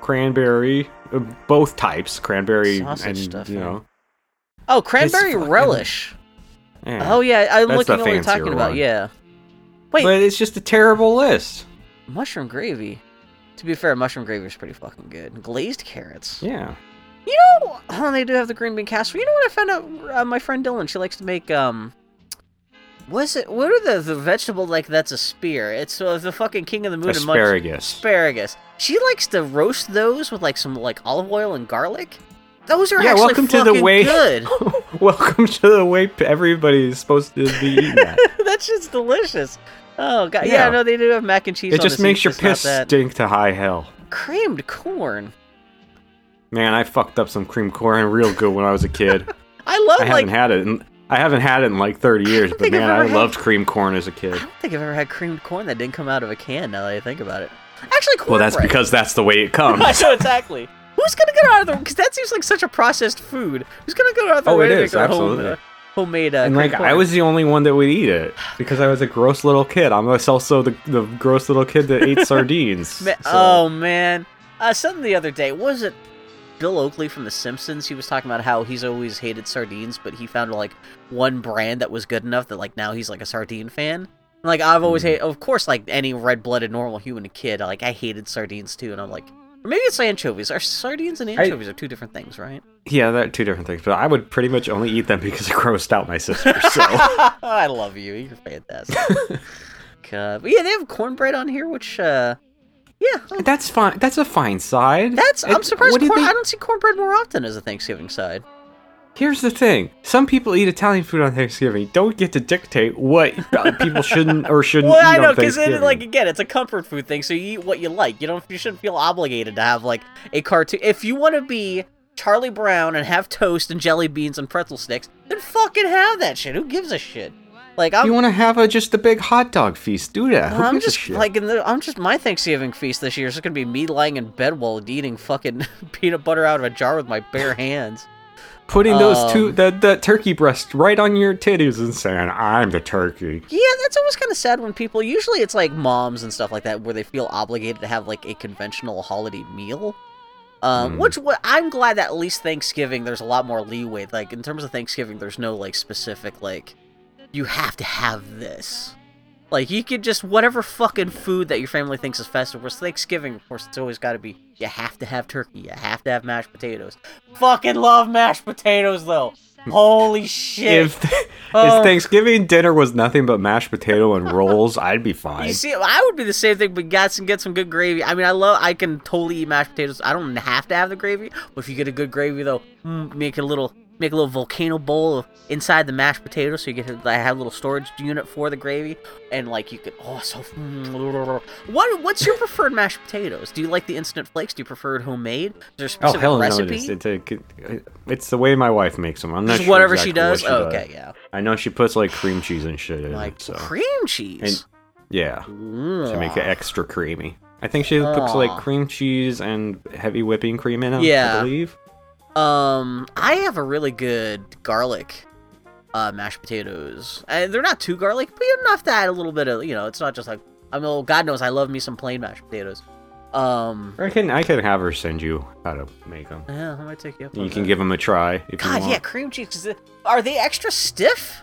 Cranberry. uh, Both types. Cranberry Sausage and, stuffing. you know. Oh, cranberry fucking- relish. yeah. Oh yeah, I'm looking at what you're talking about. Yeah. Wait, But it's just a terrible list. mushroom gravy. To be fair, mushroom gravy is pretty fucking good. Glazed carrots. Yeah. You know, oh, they do have the green bean casserole. You know what I found out? Uh, my friend Dylan, she likes to make um. What's it? What are the the vegetable like? That's a spear. It's uh, the fucking king of the moon. and munch- Asparagus. Asparagus. She likes to roast those with like some like olive oil and garlic. Those are Yeah, actually welcome to the way. good. welcome to the way everybody's supposed to be eating that. That's just delicious. Oh god, yeah, Yeah. no, they do have mac and cheese. it just makes your piss stink to high hell. Creamed corn. Man, I fucked up some cream corn real good when I was a kid. I love it. I like haven't had it. In, I haven't had it in like 30 years, but man, I had- loved cream corn as a kid. I don't think I've ever had creamed corn that didn't come out of a can. Now that I think about it, actually, cornbread. Well, that's because that's the way it comes. I know exactly. Who's gonna get out of the? Because that seems like such a processed food. Who's gonna go out of the Oh, way it to is, go home? absolutely. uh, homemade. Uh, and like corn. I was the only one that would eat it because I was a gross little kid. I'm also the the gross little kid that ate sardines. Ma- so- Oh man, uh, something the other day was it Bill Oakley from The Simpsons? He was talking about how he's always hated sardines, but he found like one brand that was good enough that like now he's like a sardine fan. And, Like I've always Hmm. hated, of course, like any red-blooded normal human kid, like I hated sardines too, and I'm like, or maybe it's anchovies. Are sardines and anchovies are two different things, right? Yeah, they're two different things, but I would pretty much only eat them because it grossed out my sister. So I love you. You're fantastic. God. But yeah, they have cornbread on here, which uh, yeah, that's fine. That's a fine side. that's. I'm surprised. what do you Corn, think- I don't see cornbread more often as a Thanksgiving side. Here's the thing: some people eat Italian food on Thanksgiving. Don't get to dictate what people shouldn't or shouldn't Well, I know because like again, it's a comfort food thing. So you eat what you like. You don't. You shouldn't feel obligated to have like a cartoon. If you want to be Charlie Brown and have toast and jelly beans and pretzel sticks, then fucking have that shit. Who gives a shit? Like I'm. you want to have a just a big hot dog feast? Do that. Who I'm just like in the, I'm just my Thanksgiving feast this year is gonna be me lying in bed while eating fucking peanut butter out of a jar with my bare hands. putting those two um, the the turkey breast right on your titties and saying, "I'm the turkey." Yeah, that's always kind of sad when people. Usually, it's like moms and stuff like that where they feel obligated to have like a conventional holiday meal. Um, Mm. which what I'm glad that at least Thanksgiving there's a lot more leeway. Like in terms of Thanksgiving, there's no like specific like you have to have this. Like you could just whatever fucking food that your family thinks is festive. Whereas Thanksgiving, of course, it's always got to be you have to have turkey, you have to have mashed potatoes. Fucking love mashed potatoes though. Holy shit! If Oh. if Thanksgiving dinner was nothing but mashed potato and rolls, I'd be fine. You see, I would be the same thing, but get some get some good gravy. I mean, I love, I can totally eat mashed potatoes. I don't have to have the gravy, but if you get a good gravy though, mm, make a little, make a little volcano bowl of, inside the mashed potatoes, so you get to I have a little storage unit for the gravy, and like you could, oh, so. mm, What what's your preferred mashed potatoes? Do you like the instant flakes? Do you prefer it homemade? Is there a Oh specific hell no! recipe? It's, it's, a, it's the way my wife makes them. I'm not Just sure whatever exactly she does. what oh, okay, yeah. I know she puts like cream cheese and shit in Like it. So cream cheese. yeah, to make it extra creamy. I think she puts like cream cheese and heavy whipping cream in them. Yeah. I believe. Um, I have a really good garlic uh, mashed potatoes. And they're not too garlic, but enough to add a little bit of, you know, it's not just like, I mean, well, God knows I love me some plain mashed potatoes. Um, I can I can have her send you how to make them. yeah, I might take you up You can that. give them a try if you God, want. yeah, cream cheese. is it- Are they extra stiff?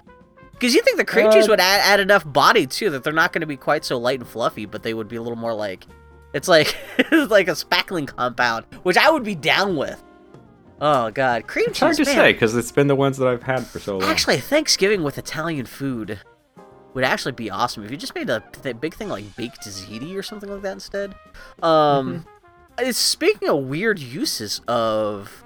Because you think the cream cheese Uh, would add, add enough body too that they're not going to be quite so light and fluffy, but they would be a little more like it's like it's like a spackling compound, which I would be down with. Oh God, cream It's hard cheese. to man. say because it's been the ones that I've had for so long. Actually, Thanksgiving with Italian food would actually be awesome if you just made a th- big thing like baked ziti or something like that instead. Um, it's- speaking of weird uses of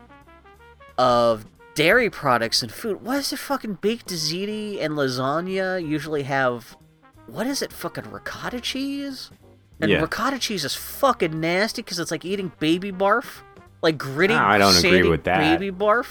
of dairy products and food, what is it? Fucking baked ziti and lasagna usually have what is it? Fucking ricotta cheese. And Yeah. ricotta cheese is fucking nasty because it's like eating baby barf, like gritty. Ah, I don't agree with that. Baby barf.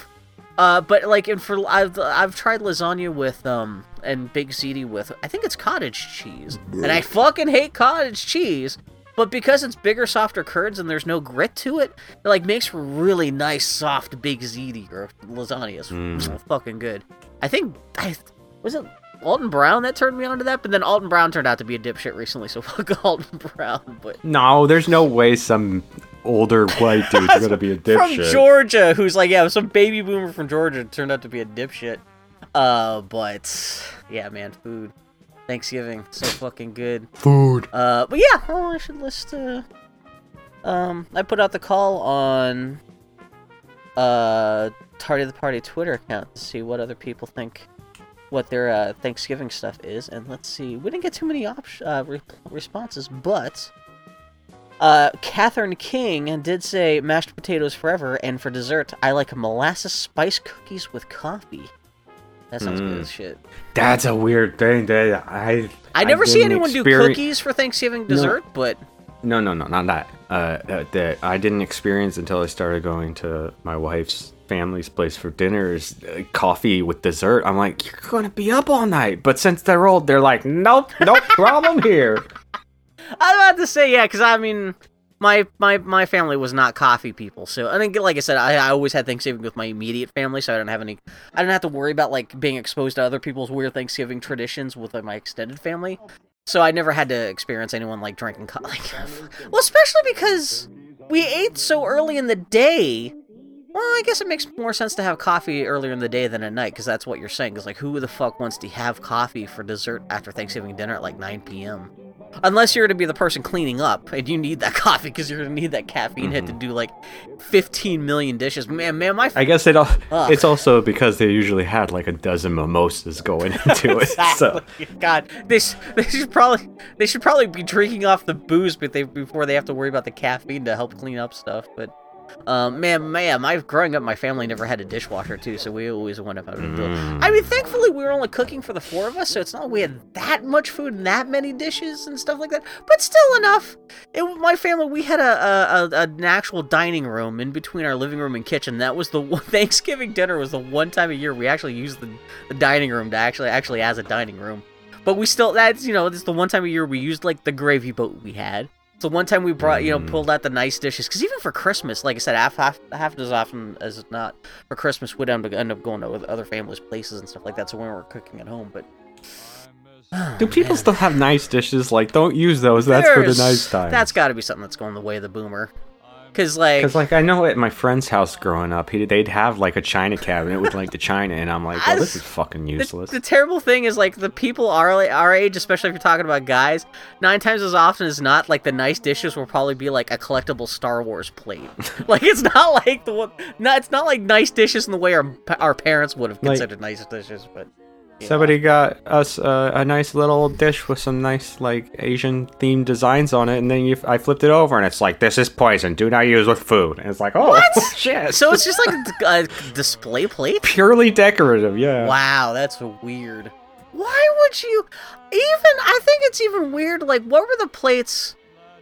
Uh, but like, and for I've I've tried lasagna with um and big ziti with I think it's cottage cheese, and I fucking hate cottage cheese. But because it's bigger, softer curds and there's no grit to it, it like makes for really nice, soft, big ziti or lasagna. It's Mm. fucking good. I think I was it Alton Brown that turned me onto that, but then Alton Brown turned out to be a dipshit recently, so fuck Alton Brown. But No, there's no way some older white dude's are gonna be a dipshit. from. Georgia, who's like, yeah, some baby boomer from Georgia turned out to be a dipshit. Uh, but yeah, man, food. Thanksgiving, so fucking good. Food. Uh, but yeah, oh, I should list. Uh, um, I put out the call on uh Tardy the Party Twitter account to see what other people think, what their uh, Thanksgiving stuff is, and let's see. We didn't get too many op- uh, re- responses, but uh, Catherine King did say mashed potatoes forever, and for dessert, I like molasses spice cookies with coffee. That sounds good Mm. as shit. That's a weird thing that I. I never see didn't anyone do cookies for Thanksgiving dessert, but No, no, no, not that. Uh, uh, that I didn't experience until I started going to my wife's family's place for dinners. Uh, coffee with dessert. I'm like, you're gonna be up all night. But since they're old, they're like, nope, no problem here. I'm about to say yeah, because I mean, my my my family was not coffee people. So I think, like I said, I, I always had Thanksgiving with my immediate family, so I don't have any. I don't have to worry about like being exposed to other people's weird Thanksgiving traditions with like, my extended family. So I never had to experience anyone like drinking coffee. Like, well, especially because we ate so early in the day. Well, I guess it makes more sense to have coffee earlier in the day than at night, because that's what you're saying. Because like, who the fuck wants to have coffee for dessert after Thanksgiving dinner at like 9 p.m. Unless you're going to be the person cleaning up, and you need that coffee because you're gonna need that caffeine hit to mm-hmm. do like 15 million dishes. Man, man, my I guess it. al- Ugh. It's also because they usually had like a dozen mimosas going into it. So God, they, they should probably they should probably be drinking off the booze, but they before they have to worry about the caffeine to help clean up stuff. But um, man, man, my growing up, my family never had a dishwasher too, so we always went up. to do it. I mean, thankfully, we were only cooking for the four of us, so it's not we had that much food and that many dishes and stuff like that. But still enough. It, my family, we had a, a, a an actual dining room in between our living room and kitchen. That was the one, Thanksgiving dinner was the one time a year we actually used the, the dining room to actually actually as a dining room. But we still that's you know is the one time a year we used like the gravy boat we had. So one time we brought you know mm-hmm. pulled out the nice dishes because even for Christmas, like I said, half half half as often as not for Christmas we'd end up, end up going to other families' places and stuff like that. So when we were cooking at home, but ah, do people still have nice dishes? Like, don't use those. That's for the nice times. That's got to be something that's going the way of the boomer. Because like, Because like I know at my friend's house growing up, he, they'd have like a china cabinet with like the china, and I'm like, well, this is fucking useless. the terrible thing is like the people our our age, especially if you're talking about guys, nine times as often as not, like the nice dishes will probably be like a collectible Star Wars plate. like it's not like the one, no, it's not like nice dishes in the way our our parents would have Like- considered nice dishes. But Somebody got us uh, a nice little dish with some nice like Asian themed designs on it, and then you, I flipped it over, and it's like, this is poison. Do not use with food. And it's like, oh shit. so it's just like a display plate. purely decorative. Yeah. Wow, that's weird. Why would you even I think it's even weird like what were the plates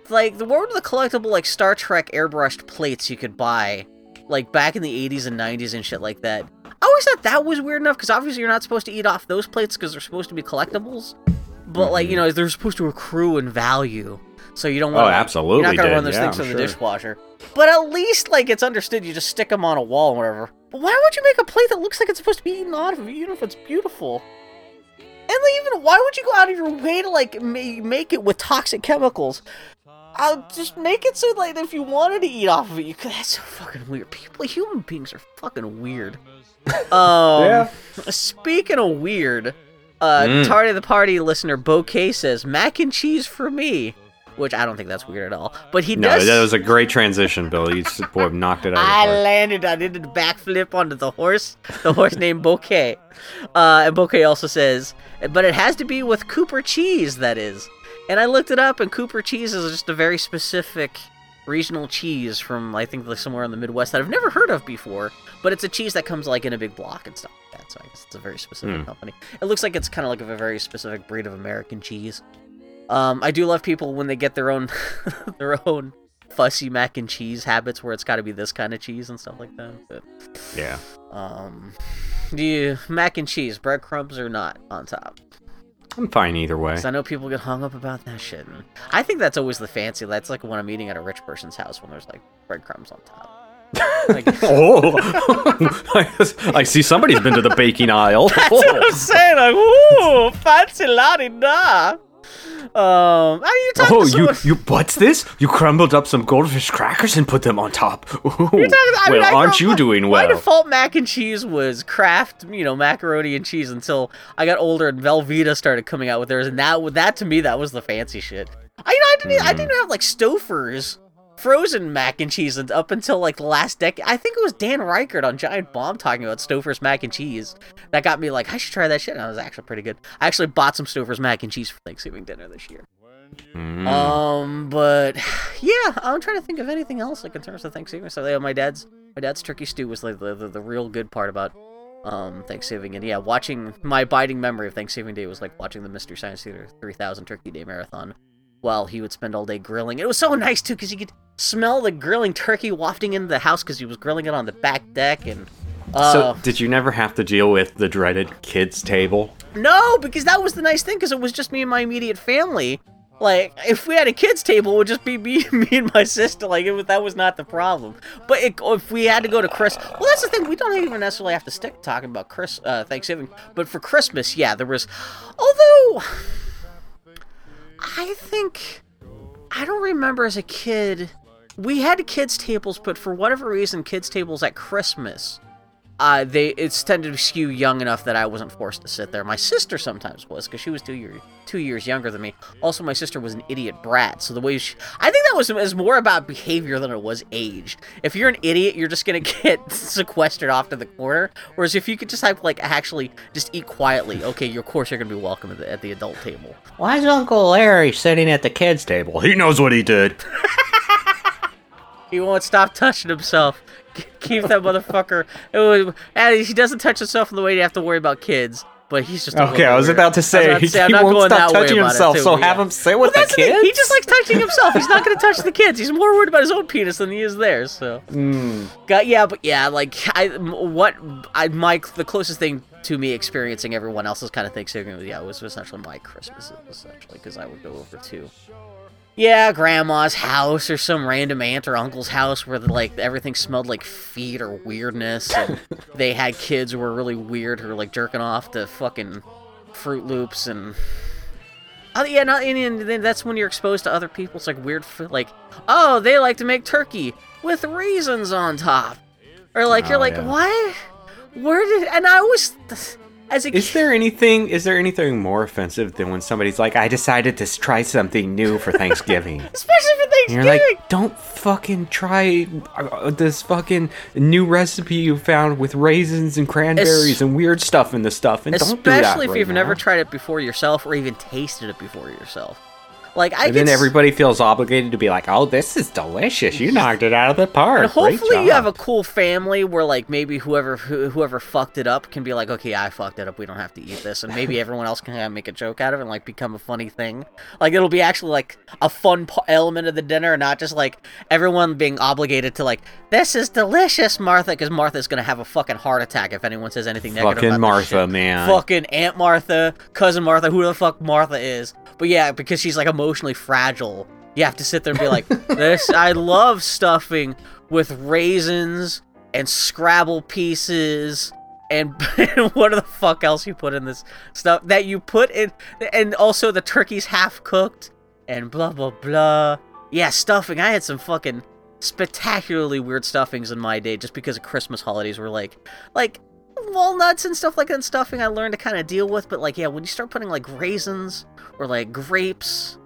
like what were the collectible like Star Trek airbrushed plates you could buy like back in the 80s and 90s and shit like that. I always thought that was weird enough because obviously you're not supposed to eat off those plates because they're supposed to be collectibles. But like you know they're supposed to accrue in value, so you don't want. Mm-hmm. Oh, absolutely You're not gonna did. run those Yeah, things I'm through the dishwasher. But at least like it's understood. You just stick them on a wall or whatever. But why would you make a plate that looks like it's supposed to be eaten out of, even if it's beautiful? And like, even why would you go out of your way to like ma- make it with toxic chemicals? I'll just make it so like if you wanted to eat off of it, you could. That's so fucking weird. People, human beings are fucking weird. Um, Yeah. Speaking of weird, uh, Mm. Tardy the Party listener Bouquet says mac and cheese for me, which I don't think that's weird at all. But he No, does. that was a great transition, Bill. You just boy, knocked it out. I of the park. landed. I did a backflip onto the horse. The horse named Bouquet. Uh, and Bouquet also says, but it has to be with Cooper cheese. That is. And I looked it up, and Cooper cheese is just a very specific regional cheese from I think like somewhere in the Midwest that I've never heard of before. But it's a cheese that comes like in a big block and stuff like that. So I guess it's a very specific Hmm. company. It looks like it's kind of like a very specific breed of American cheese. Um, I do love people when they get their own their own fussy mac and cheese habits where it's got to be this kind of cheese and stuff like that. But Yeah. um, do you mac and cheese breadcrumbs or not on top? I'm fine either way. I know people get hung up about that shit. I think that's always the fancy. That's like when I'm eating at a rich person's house when there's like breadcrumbs on top. Like, Oh, I see somebody's been to the baking aisle. That's what I'm saying. Like, ooh, fancy lottie da. Um, are you talking Oh, you you what's this? You crumbled up some goldfish crackers and put them on top. Ooh, talking- I mean, well, I aren't you doing well? My default mac and cheese was Kraft, you know, macaroni and cheese until I got older and Velveeta started coming out with theirs, and that that to me that was the fancy shit. I you know I didn't I Mm. didn't have like Stouffer's frozen mac and cheese and up until like the last decade. I think it was Dan Ryckert on Giant Bomb talking about Stouffer's mac and cheese that got me like I should try that shit. And it was actually pretty good. I actually bought some Stouffer's mac and cheese for Thanksgiving dinner this year. Mm. Um, but yeah, I'm trying to think of anything else like in terms of Thanksgiving. So yeah, my dad's my dad's turkey stew was like the, the, the real good part about um Thanksgiving, and yeah, watching my abiding memory of Thanksgiving Day was like watching the Mystery Science Theater 3000 Turkey Day marathon, while he would spend all day grilling. It was so nice too because you could smell the grilling turkey wafting into the house because he was grilling it on the back deck and. Uh, so, did you never have to deal with the dreaded kids table? No, because that was the nice thing, because it was just me and my immediate family. Like, if we had a kids table, it would just be me, me and my sister. Like, it that was not the problem. But it, if we had to go to Chris, well, that's the thing. We don't even necessarily have to stick talking about Chris uh, Thanksgiving. But for Christmas, yeah, there was. Although, I think I don't remember as a kid. We had kids tables, but for whatever reason, kids tables at Christmas uh, they it's tended to skew young enough that I wasn't forced to sit there. My sister sometimes was because she was two years two years younger than me. Also, my sister was an idiot brat, so the way she, I think that was is more about behavior than it was age. If you're an idiot, you're just gonna get sequestered off to the corner. Whereas if you could just have like actually just eat quietly, okay, of course you're gonna be welcome at the, at the adult table. Why is Uncle Larry sitting at the kids' table? He knows what he did. He won't stop touching himself. Keep that motherfucker. It was, and he doesn't touch himself in the way you have to worry about kids. But he's just Okay, I was weird. about to say, about to say, I'm he not won't stop that touching himself, too, so but have yeah. him sit Well, with the that's thing. He just likes touching himself. He's not going to touch the kids. He's more worried about his own penis than he is theirs. So. Hmm. Got, yeah, but yeah, like I, what I my the closest thing to me experiencing everyone else's kind of Thanksgiving, yeah, it was essentially my Christmas, essentially, because I would go over to yeah, grandma's house or some random aunt or uncle's house where like everything smelled like feet or weirdness, and they had kids who were really weird who were like jerking off to fucking Fruit Loops and. Oh yeah, no, and, then that's when you're exposed to other people's like weird, like, oh, they like to make turkey with raisins on top, or like you're Oh, like, yeah. what? Where did? And I was, as a Is there anything? Is there anything more offensive than when somebody's like, "I decided to try something new for Thanksgiving"? especially for And Thanksgiving. you're like, "Don't fucking try uh, this fucking new recipe you found with raisins and cranberries and weird stuff in the stuff." And don't do that Especially if right you've now. never tried it before yourself or even tasted it before yourself. Like I And then everybody feels obligated to be like, "Oh, this is delicious! You knocked it out of the park." and hopefully you have a cool family where like maybe whoever who, whoever fucked it up can be like, okay, I fucked it up. We don't have to eat this, and maybe everyone else can kind of make a joke out of it and like become a funny thing. Like it'll be actually like a fun p- element of the dinner, and not just like everyone being obligated to like, this is delicious, Martha, because Martha's gonna have a fucking heart attack if anyone says anything negative Fucking about this Martha, man. Fucking Aunt Martha, cousin Martha, who the fuck Martha is. But yeah, because she's like emotionally fragile, you have to sit there and be like, "This, I love stuffing with raisins and Scrabble pieces." And what the fuck else you put in this stuff that you put in, and also the turkey's half cooked, and blah blah blah. Yeah, stuffing. I had some fucking spectacularly weird stuffings in my day, just because of Christmas holidays were like, like walnuts and stuff like that and stuffing I learned to kind of deal with, but like yeah, when you start putting like raisins or like grapes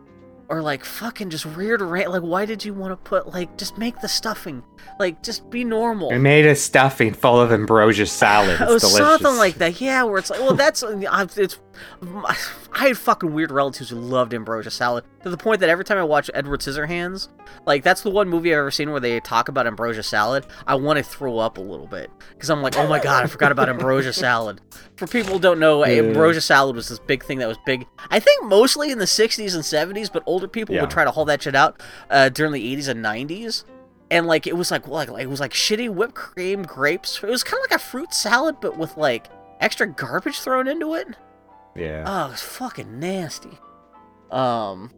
or like fucking just weird ra- like why did you want to put like just make the stuffing like just be normal. I made a stuffing full of ambrosia salad. It's It was delicious. something like that, yeah. Where it's like, well, that's uh, it's. I had fucking weird relatives who loved ambrosia salad to the point that every time I watch Edward Scissorhands, like that's the one movie I've ever seen where they talk about ambrosia salad. I want to throw up a little bit because I'm like, oh my god, I forgot about ambrosia salad. For people who don't know, ambrosia salad was this big thing that was big. I think mostly in the 60s and 70s, but older people Yeah. would try to haul that shit out uh, during the 80s and 90s and like it was like like, like it was like shitty whipped cream grapes. It was kind of like a fruit salad, but with like extra garbage thrown into it. Yeah. Oh, it's fucking nasty. Um.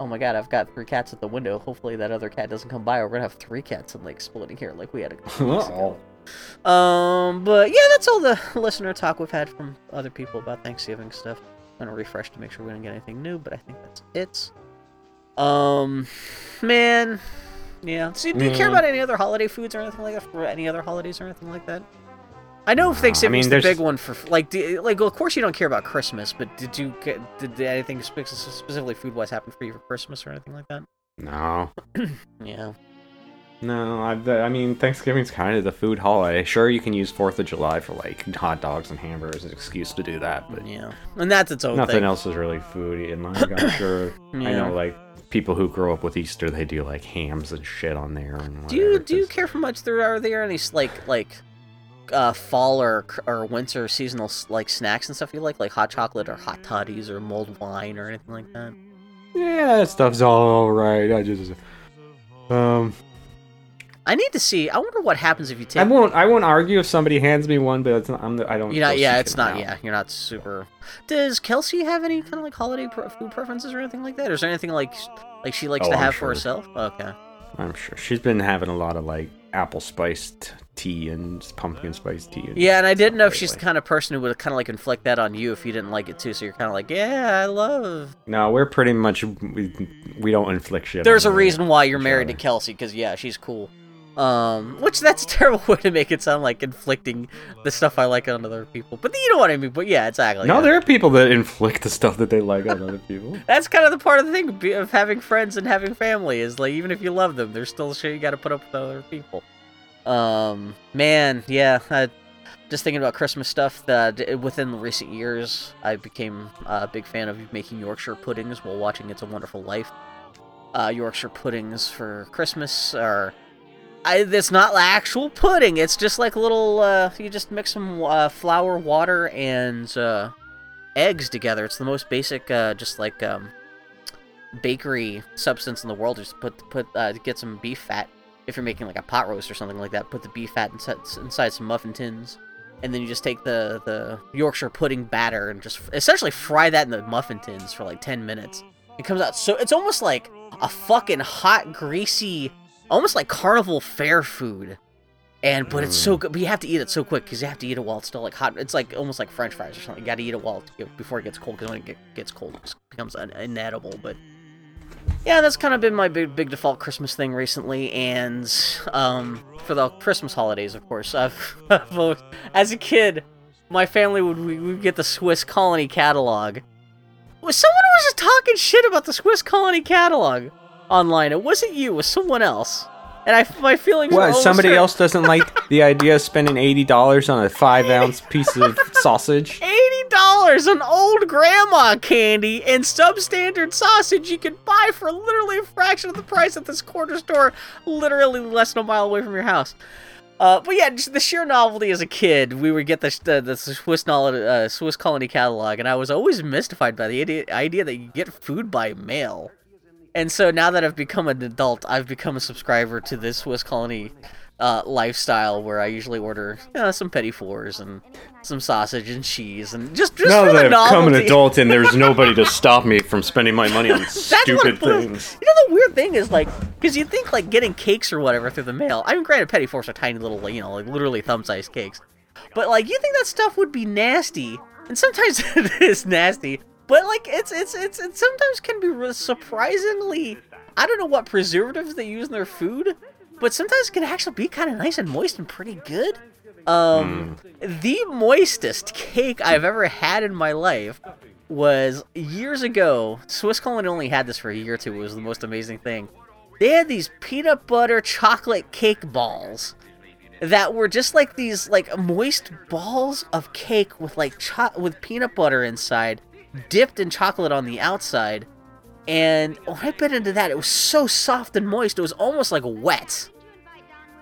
Oh my god, I've got three cats at the window. Hopefully that other cat doesn't come by. Or we're gonna have three cats and like splitting here, like we had a couple weeks ago. Um, but yeah, that's all the listener talk we've had from other people about Thanksgiving stuff. I'm gonna refresh to make sure we don't get anything new, but I think that's it. Um, man, yeah. So, do you care Mm. about any other holiday foods or anything like that? For any other holidays or anything like that? I know Thanksgiving's mean, the big one for like, do, like. Well, of course you don't care about Christmas, but did you get did anything specifically food wise happen for you for Christmas or anything like that? No. Yeah. No, I, I mean Thanksgiving's kind of the food holiday. Sure, you can use Fourth of July for like hot dogs and hamburgers as an excuse to do that, but Yeah, and that's its own nothing thing. else is really foodie. And like, I'm sure I know like people who grow up with Easter, they do like hams and shit on there. And Do you do you care for much? There are there any like like uh, fall or or winter seasonal like snacks and stuff you like, like hot chocolate or hot toddies or mulled wine or anything like that? Yeah, that stuff's all right. I just um, I need to see. I wonder what happens if you take. I won't. I won't argue if somebody hands me one, but it's not, I'm. The, I don't. You're not, yeah, it's not. out. Yeah, you're not super. Does Kelsey have any kind of like holiday pre- food preferences or anything like that? Or is there anything like like she likes Oh, to I'm have sure. for herself? Okay. I'm sure she's been having a lot of like apple spiced tea and pumpkin spice tea. And Yeah, and I didn't know if she's the kind of person who would kind of like inflict that on you if you didn't like it too. So you're kind of like, yeah, I love. No, we're pretty much we, we don't inflict shit. There's a on reason why you're married to. Kelsey, because yeah, she's cool. Um, which that's a terrible way to make it sound like inflicting the stuff I like on other people. But you know what I mean. But yeah, exactly. No, yeah. there are people that inflict the stuff that they like on other people. That's kind of the part of the thing of having friends and having family is like even if you love them, there's still shit you got to put up with other people. Um, man, yeah. I, just thinking about Christmas stuff. That within recent years, I became a big fan of making Yorkshire puddings while watching It's a Wonderful Life. Uh, Yorkshire puddings for Christmas are. I, it's not actual pudding. It's just like little. Uh, you just mix some uh, flour, water, and uh, eggs together. It's the most basic, uh, just like um, bakery substance in the world. Just put put uh, get some beef fat. If you're making like a pot roast or something like that, put the beef fat inside, inside some muffin tins, and then you just take the the Yorkshire pudding batter and just essentially fry that in the muffin tins for like ten minutes. It comes out so it's almost like a fucking hot, greasy, almost like carnival fair food. And but it's so mm. good. But you have to eat it so quick because you have to eat it while it's still like hot. It's like almost like French fries or something. You got to eat it while it, before it gets cold because when it get, gets cold, it becomes un- inedible. But yeah, that's kind of been my big big default Christmas thing recently. And um, for the Christmas holidays, of course, I've, I've always- as a kid, my family would we would get the Swiss Colony catalog. Was someone was just talking shit about the Swiss Colony catalog online? It wasn't you. It was someone else. And I my feelings. What? Somebody hurt. else doesn't like the idea of spending eighty dollars on a five ounce piece of sausage? eighty dollars on old grandma candy and substandard sausage you can buy for literally a fraction of the price at this corner store, literally less than a mile away from your house. Uh, but yeah, just the sheer novelty as a kid, we would get the the, the Swiss uh, Swiss Colony catalog, and I was always mystified by the idea, idea that you get food by mail. And so now that I've become an adult, I've become a subscriber to this Swiss Colony uh, lifestyle where I usually order you know, some petit fours and some sausage and cheese and just just now for that the I've become an novelty. adult and there's nobody to stop me from spending my money on That's what stupid things. You know the weird thing is like because you think like getting cakes or whatever through the mail. I mean, granted, petit fours are tiny little, you know, like literally thumb-sized cakes, but like you think that stuff would be nasty, and sometimes it is nasty. But like it's it's it's it sometimes can be surprisingly. I don't know what preservatives they use in their food, but sometimes it can actually be kind of nice and moist and pretty good. Um, the moistest cake I've ever had in my life was years ago. Swiss Colony only had this for a year or two. It was the most amazing thing. They had these peanut butter chocolate cake balls that were just like these like moist balls of cake with like cho- with peanut butter inside, dipped in chocolate on the outside. And when I bit into that, it was so soft and moist. It was almost like wet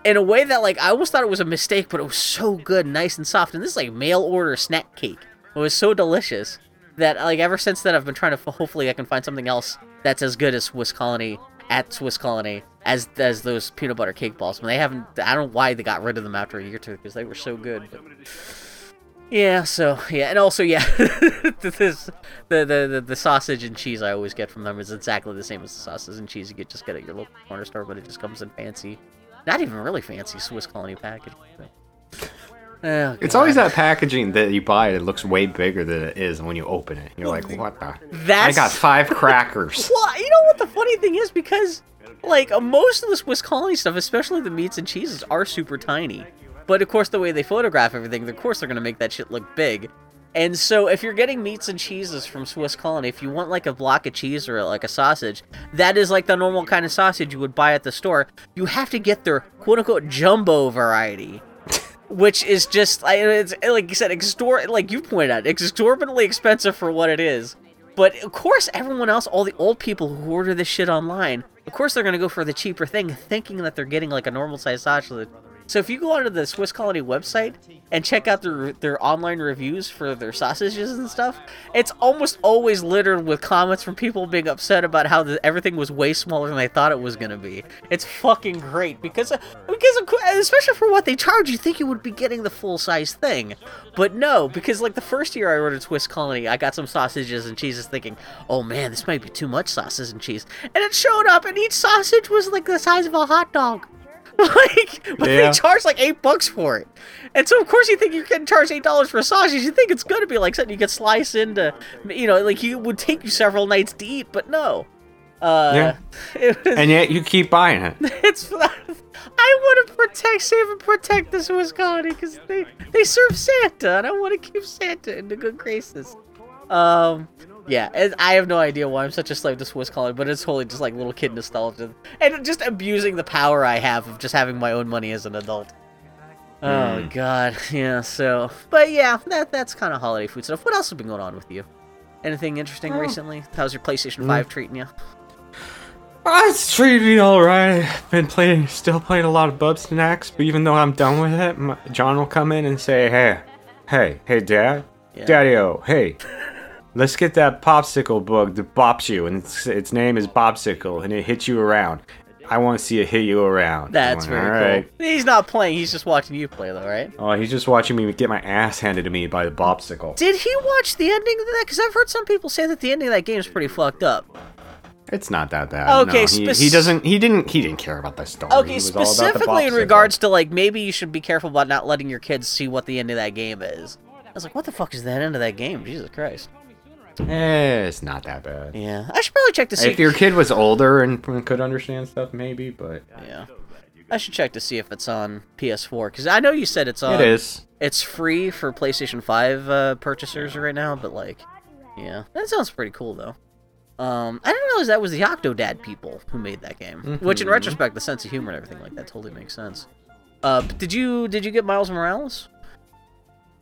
in a way that like I almost thought it was a mistake, but it was so good, nice and soft. And this is like mail order snack cake. It was so delicious that like ever since then I've been trying to hopefully I can find something else that's as good as Swiss Colony at Swiss Colony as as those peanut butter cake balls. But they haven't. I don't know why they got rid of them after a year or two because they were so good. But yeah, so yeah, and also yeah, this the, the the the sausage and cheese I always get from them is exactly the same as the sausage and cheese you get just get at your local corner store, but it just comes in fancy, not even really fancy Swiss Colony package. Oh, It's always that packaging that you buy it looks way bigger than it is when you open it. You're like, what the? I got five crackers. Well, you know what the funny thing is because like uh, most of the Swiss Colony stuff, especially the meats and cheeses, are super tiny. But of course, the way they photograph everything, of course they're gonna make that shit look big. And so, if you're getting meats and cheeses from Swiss Colony, if you want like a block of cheese or like a sausage, that is like the normal kind of sausage you would buy at the store. You have to get their quote unquote jumbo variety which is just it's like you said, extor like you pointed out, exorbitantly expensive for what it is. But of course, everyone else, all the old people who order this shit online, of course they're gonna go for the cheaper thing, thinking that they're getting like a normal sized sausage, So if you go onto the Swiss Colony website and check out their their online reviews for their sausages and stuff, it's almost always littered with comments from people being upset about how the, everything was way smaller than they thought it was gonna be. It's fucking great because because especially for what they charge, you think you would be getting the full size thing, but no, because like the first year I ordered Swiss Colony, I got some sausages and cheeses, thinking, oh man, this might be too much sausage and cheese, and it showed up, and each sausage was like the size of a hot dog. like, but Yeah. they charge like eight bucks for it, and so of course you think you're getting charged eight dollars for a sausage. You think it's gonna be like something you could slice into, you know, like you would take you several nights to eat, but no. Uh, Yeah. was, And yet you keep buying it. it's. I want to protect, save, and protect this Wisconsin because they they serve Santa, and I want to keep Santa in the good graces. Um, yeah, and I have no idea why I'm such a slave to Swiss colony, but it's totally just like little kid nostalgia and just abusing the power I have of just having my own money as an adult. Oh God, yeah. So, but yeah, that that's kind of holiday food stuff. What else has been going on with you? Anything interesting recently? How's your PlayStation Five treating you? Ah, it's treating me all right. I've been playing, still playing a lot of Bugsnax, but even though I'm done with it, my, John will come in and say, "Hey, hey, hey, Dad, Yeah. Daddy-o, hey, let's get that popsicle bug that bops you, and its, its name is Bopsicle, and it hits you around. I want to see it hit you around." That's very "All cool. right." He's not playing; he's just watching you play, though, right? Oh, he's just watching me get my ass handed to me by the Bopsicle. Did he watch the ending of that? Because I've heard some people say that the ending of that game is pretty fucked up. It's not that bad. Okay, no. he, spec- he doesn't. He didn't. He didn't care about the story. He Okay, was all about the specifically in regards to like maybe you should be careful about not letting your kids see what the end of that game is. I was like, what the fuck is that end of that game? Jesus Christ. Eh, it's not that bad. Yeah, I should probably check to see. If your kid was older and could understand stuff, maybe, but Yeah, I should check to see if it's on PS4 because I know you said it's on. it is. It's free for PlayStation 5 uh, purchasers right now, but like, yeah, that sounds pretty cool though. Um, I didn't realize that was the Octodad people who made that game. Which, in retrospect, the sense of humor and everything like that totally makes sense. Uh, but did you did you get Miles Morales?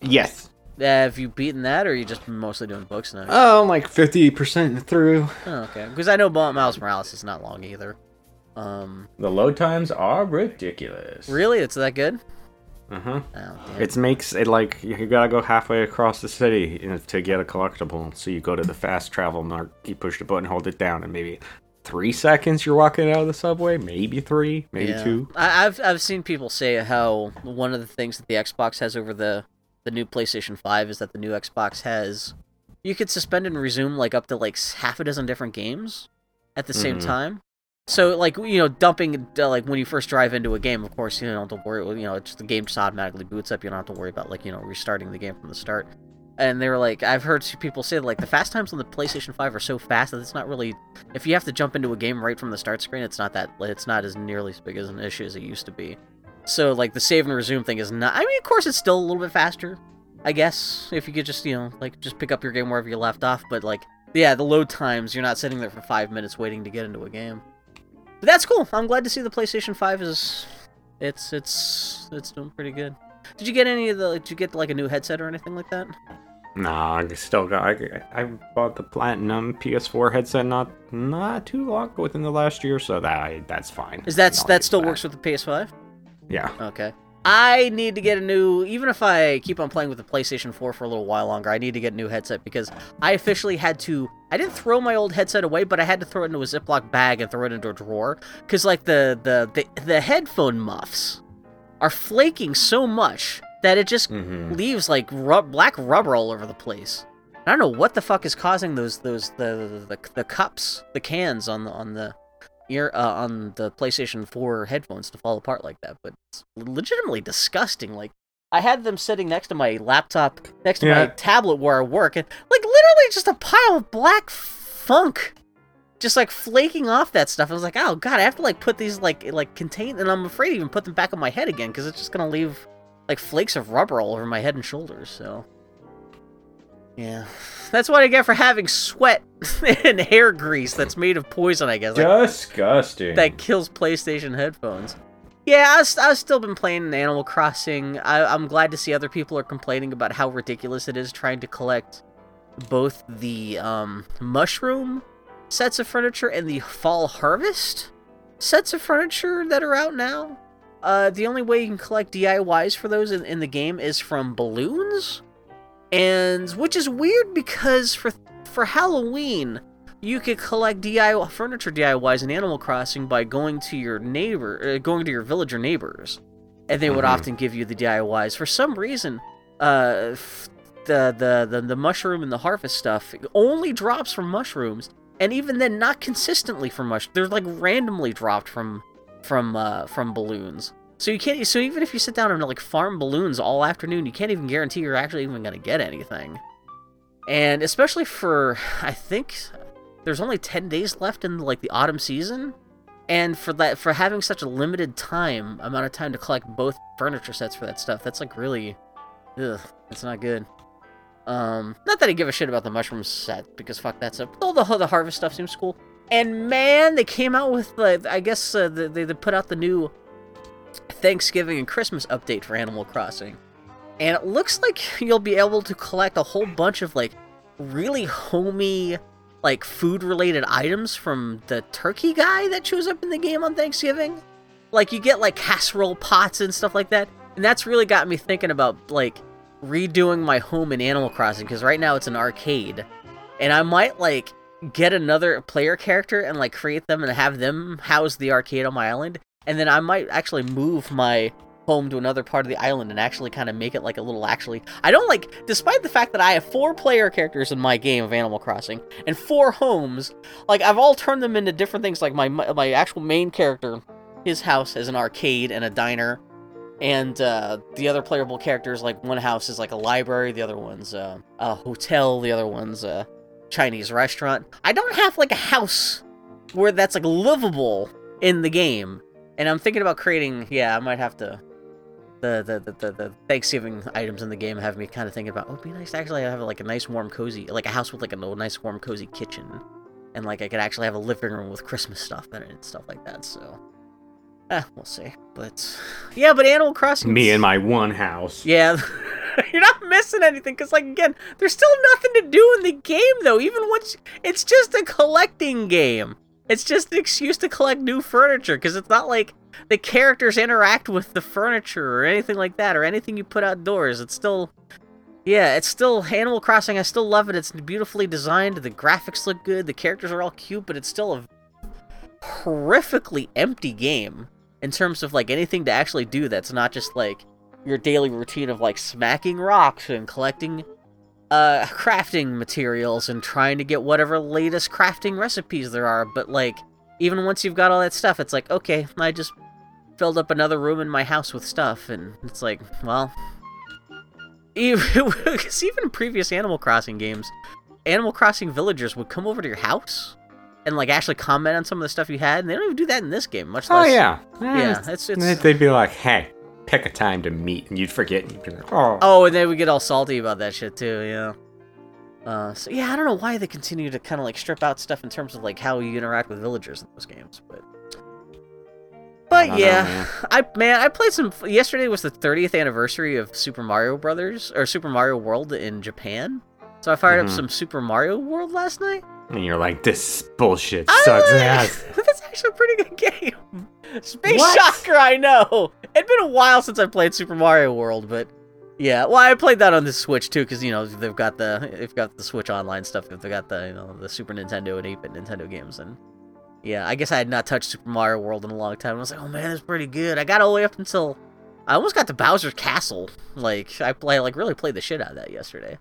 Yes. Uh, have you beaten that, or are you just mostly doing books now? Oh, I'm like fifty percent through. Oh, okay, because I know Mo- Miles Morales is not long either. Um, The load times are ridiculous. really, it's that good? Uh huh. Oh. It makes it like you gotta go halfway across the city to get a collectible. So you go to the fast travel mark, you push the button, hold it down, and maybe three seconds you're walking out of the subway. Maybe three, maybe Yeah. two. I, I've I've seen people say how one of the things that the Xbox has over the the new PlayStation Five is that the new Xbox has you could suspend and resume like up to like half a dozen different games at the same Mhm. time. So like you know dumping uh, like when you first drive into a game, of course you don't have to worry. You know, it's just the game just automatically boots up. You don't have to worry about like you know restarting the game from the start. And they were like, I've heard people say like the fast times on the PlayStation Five are so fast that it's not really. If you have to jump into a game right from the start screen, it's not that. It's not as nearly as big as an issue as it used to be. So like the save and resume thing is not. I mean, of course, it's still a little bit faster. I guess if you could just you know like just pick up your game wherever you left off, but like yeah, the load times you're not sitting there for five minutes waiting to get into a game. But that's cool. I'm glad to see the PlayStation Five is it's it's it's doing pretty good. Did you get any of the? Did you get like a new headset or anything like that? Nah, I still got. I, I bought the platinum PS4 headset not not too long within the last year, so that that's fine. Is that that still works with the PS5? Yeah. Okay. I need to get a new, even if I keep on playing with the PlayStation 4 for a little while longer, I need to get a new headset because I officially had to. I didn't throw my old headset away, but I had to throw it into a Ziploc bag and throw it into a drawer because, like, the, the the the headphone muffs are flaking so much that it just Mhm. leaves like rub- black rubber all over the place. I don't know what the fuck is causing those those the the, the cups, the cans on the on the ear uh, on the PlayStation 4 headphones to fall apart like that, but it's legitimately disgusting. Like I had them sitting next to my laptop, next to my tablet where I work, and like literally just a pile of black funk. Just like flaking off that stuff. I was like, oh god, I have to like put these like like contain, and I'm afraid to even put them back on my head again because it's just gonna leave like flakes of rubber all over my head and shoulders. So, yeah, that's what I get for having sweat and hair grease that's made of poison. I guess like, Disgusting. that kills PlayStation headphones. Yeah, I've, I've still been playing Animal Crossing. I, I'm glad to see other people are complaining about how ridiculous it is trying to collect both the um, mushroom sets of furniture and the fall harvest sets of furniture that are out now. uh, the only way you can collect DIYs for those in, in the game is from balloons, and which is weird because for for Halloween you could collect DIY furniture DIYs in Animal Crossing by going to your neighbor, uh, going to your villager neighbors, and they would Mhm. often give you the DIYs. For some reason, uh, f- the, the the the mushroom and the harvest stuff only drops from mushrooms, and even then, not consistently from mush. They're like randomly dropped from from uh, from balloons. So you can't. So even if you sit down and like farm balloons all afternoon, you can't even guarantee you're actually even gonna get anything. And especially for, I think there's only 10 days left in like the autumn season and for that for having such a limited time amount of time to collect both furniture sets for that stuff that's like really ugh it's not good um not that i give a shit about the mushroom set because fuck that stuff all the, the harvest stuff seems cool and man they came out with like i guess uh, they, they put out the new thanksgiving and christmas update for animal crossing and it looks like you'll be able to collect a whole bunch of like really homey like food related items from the turkey guy that shows up in the game on Thanksgiving. Like you get like casserole pots and stuff like that. And that's really got me thinking about like redoing my home in Animal Crossing because right now it's an arcade. And I might like get another player character and like create them and have them house the arcade on my island. And then I might actually move my home to another part of the island and actually kind of make it like a little actually I don't like despite the fact that I have four player characters in my game of Animal Crossing and four homes like I've all turned them into different things like my my, actual main character his house is an arcade and a diner and uh, the other playable characters like one house is like a library the other one's uh, a hotel the other one's a Chinese restaurant. I don't have like a house where that's like livable in the game and I'm thinking about creating yeah I might have to the the, the, the, the Thanksgiving items in the game have me kind of thinking about, oh, it'd be nice to actually have like a nice warm cozy, like a house with like a nice warm cozy kitchen, and like I could actually have a living room with Christmas stuff in it and stuff like that. So, eh, we'll see. But yeah, but Animal Crossing. Me and my one house. Yeah, you're not missing anything because, like, again, there's still nothing to do in the game though. Even once it's just a collecting game. It's just an excuse to collect new furniture because it's not like the characters interact with the furniture or anything like that or anything you put outdoors. It's still, yeah, it's still Animal Crossing. I still love it. It's beautifully designed. The graphics look good. The characters are all cute, but it's still a horrifically empty game in terms of like anything to actually do that's not just like your daily routine of like smacking rocks and collecting uh crafting materials and trying to get whatever latest crafting recipes there are but like even once you've got all that stuff it's like okay i just filled up another room in my house with stuff and it's like well even, 'cause even previous animal crossing games animal crossing villagers would come over to your house and like actually comment on some of the stuff you had and they don't even do that in this game much less. Oh less yeah. yeah it's, it's They'd be like, "Hey, pick a time to meet," and you'd forget, and you'd be like, "Oh." Oh, and then we get all salty about that shit too, yeah. Uh, so yeah, I don't know why they continue to kind of like strip out stuff in terms of like how you interact with villagers in those games, but. But know, yeah, man. I man, I played some. Yesterday was the 30th anniversary of Super Mario Brothers or Super Mario World in Japan, so I fired Mhm. up some Super Mario World last night. And you're like, "This bullshit sucks ass." That's actually a pretty good game. Space What? Shocker, I know. It'd been a while since I played Super Mario World, but yeah. Well, I played that on the Switch too, because you know they've got the they've got the Switch Online stuff. They've got the you know the Super Nintendo and 8-bit Nintendo games, and yeah, I guess I had not touched Super Mario World in a long time. I was like, oh man, it's pretty good. I got all the way up until I almost got to Bowser's Castle. Like I play like really played the shit out of that yesterday.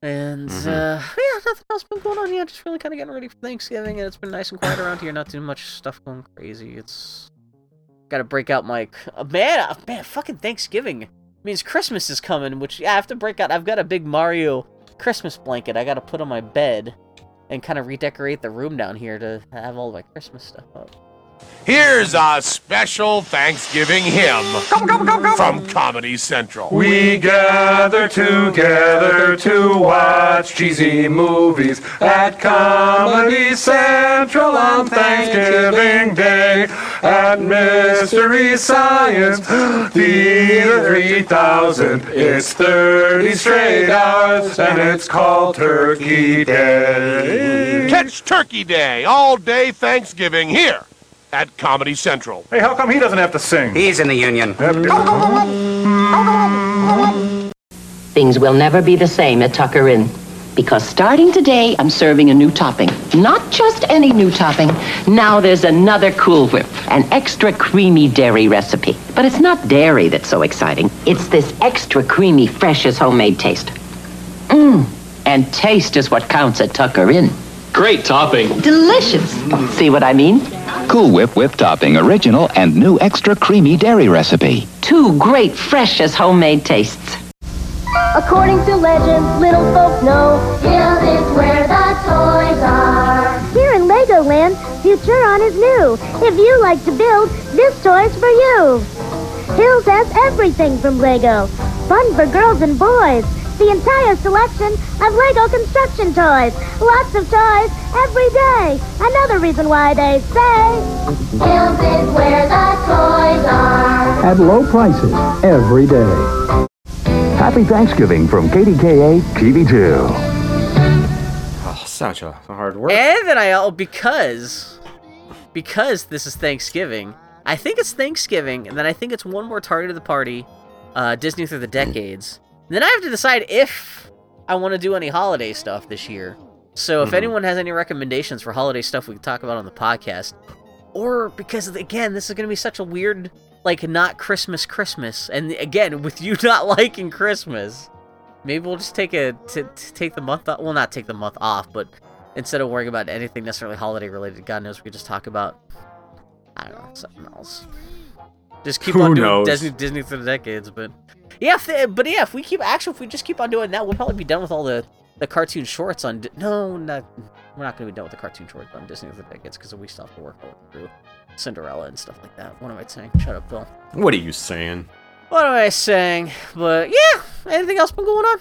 And Mhm. uh, nothing else been going on here. Just really kind of getting ready for Thanksgiving, and it's been nice and quiet around here. Not too much stuff going crazy. It's got to break out my uh, man, uh, man. Fucking Thanksgiving means Christmas is coming, which yeah, I have to break out. I've got a big Mario Christmas blanket. I got to put on my bed and kind of redecorate the room down here to have all my Christmas stuff up. Here's a special Thanksgiving hymn from Comedy Central. We gather together to watch cheesy movies at Comedy Central on Thanksgiving Day. At Mystery Science Theater 3000, it's 30 straight hours and it's called Turkey Day. Catch Turkey Day all day Thanksgiving here at Comedy Central. Hey, how come he doesn't have to sing? He's in the union. Things will never be the same at Tucker Inn. Because starting today, I'm serving a new topping. Not just any new topping. Now there's another Cool Whip, an extra creamy dairy recipe. But it's not dairy that's so exciting. It's this extra creamy, fresh as homemade taste. Mmm. And taste is what counts at Tucker Inn. Great topping. Delicious. See what I mean? Cool Whip whip topping, original and new extra creamy dairy recipe. Two great, fresh as homemade tastes. According to legend, little folk know Hills is where the toys are. Here in Legoland, Futuron is new. If you like to build, this toy's for you. Hills has everything from Lego. Fun for girls and boys. The entire selection of Lego construction toys. Lots of toys every day. Another reason why they say Hills is where the toys are. At low prices every day. Happy Thanksgiving from KDKA TV2. Oh, such a hard work. And then I oh because because this is Thanksgiving. I think it's Thanksgiving, and then I think it's one more target of the party, uh, Disney through the decades. Then I have to decide if I want to do any holiday stuff this year. So if Mhm. anyone has any recommendations for holiday stuff we can talk about on the podcast, or because again this is going to be such a weird like not Christmas Christmas, and again with you not liking Christmas, maybe we'll just take a t- t- take the month off. Well, not take the month off, but instead of worrying about anything necessarily holiday related, God knows we could just talk about I don't know something else. Just keep Who on doing knows? Disney Disney through the decades, but yeah, if they- but yeah, if we keep actually if we just keep on doing that, we'll probably be done with all the the cartoon shorts on. Di- no, not we're not going to be done with the cartoon shorts on Disney through the decades because we still have to work all through Cinderella and stuff like that. What am I saying? Shut up, Bill. What are you saying? What am I saying? But yeah, anything else been going on?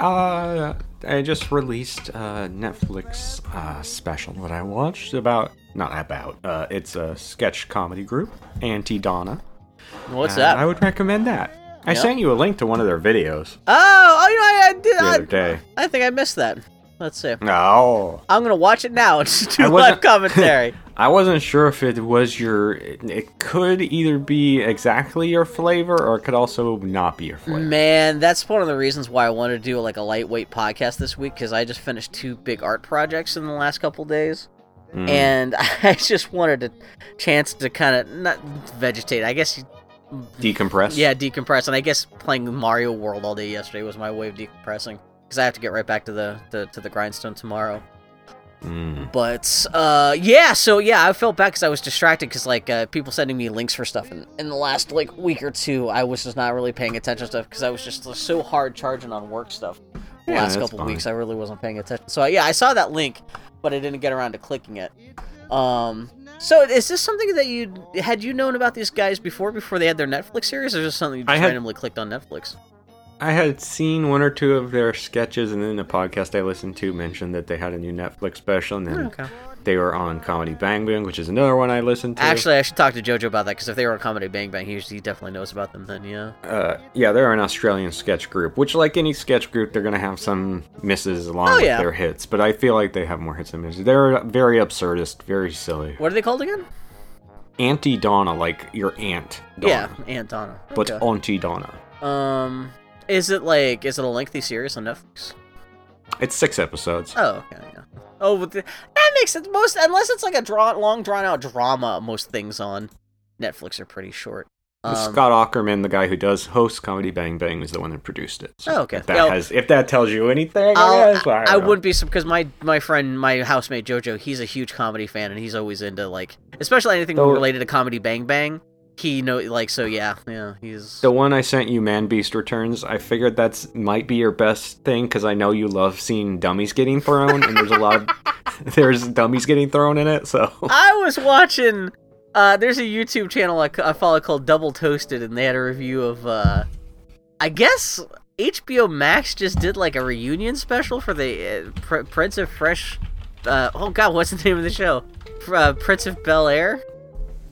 Uh, I just released a Netflix uh, special that I watched about, not about, uh, it's a sketch comedy group, Aunty Donna. What's Uh, that? I would recommend that. I Yeah? sent you a link to one of their videos Oh, oh, you know, I, I did. the I, other day. I think I missed that. Let's see. No. I'm gonna watch it now and just do live commentary. I wasn't sure if it was your. It could either be exactly your flavor or it could also not be your flavor. Man, that's one of the reasons why I wanted to do like a lightweight podcast this week because I just finished two big art projects in the last couple days, Mm. and I just wanted a chance to kind of not vegetate. I guess. you- Decompress? Yeah, decompress. And I guess playing Mario World all day yesterday was my way of decompressing because I have to get right back to the, the to the grindstone tomorrow. Mm. But uh, yeah, so yeah, I felt bad because I was distracted because like uh, people sending me links for stuff, and in the last like week or two, I was just not really paying attention to stuff because I was just so hard charging on work stuff. The Yeah, last couple weeks, I really wasn't paying attention. So yeah, I saw that link, but I didn't get around to clicking it. Um, so is this something that you had you known about these guys before before they had their Netflix series, or just something you just had- randomly clicked on Netflix? I had seen one or two of their sketches, and then the podcast I listened to mentioned that they had a new Netflix special, and then Oh, okay. They were on Comedy Bang Bang, which is another one I listened to. Actually, I should talk to JoJo about that because if they were on Comedy Bang Bang, he, he definitely knows about them. Then yeah. uh, yeah, they're an Australian sketch group, which, like any sketch group, they're gonna have some misses along Oh, with yeah. their hits. But I feel like they have more hits than misses. They're very absurdist, very silly. What are they called again? Aunty Donna, like your aunt. Donna, Yeah, Aunt Donna. but Aunty Donna. Um, is it like is it a lengthy series on Netflix? It's six episodes. Oh, okay. Oh, but the, that makes sense. Most unless it's like a draw, long drawn out drama, most things on Netflix are pretty short. Um, Scott Aukerman, the guy who does host Comedy Bang Bang, is the one that produced it. So Oh, okay. If that, Yeah. has, if that tells you anything, I'll- I, guess, I, I, wouldn't be because my my friend, my housemate Jojo, he's a huge comedy fan, and he's always into like, especially anything So- related to Comedy Bang Bang. He know like so yeah yeah he's The one I sent you, Man Beast Returns, I figured that's might be your best thing because I know you love seeing dummies getting thrown, and there's a lot of there's dummies getting thrown in it. So I was watching. Uh, there's a YouTube channel I, I follow called Double Toasted, and they had a review of. Uh, I guess HBO Max just did like a reunion special for the uh, Pr- Prince of Fresh. Uh, oh God, what's the name of the show? Uh, Prince of Bel Air.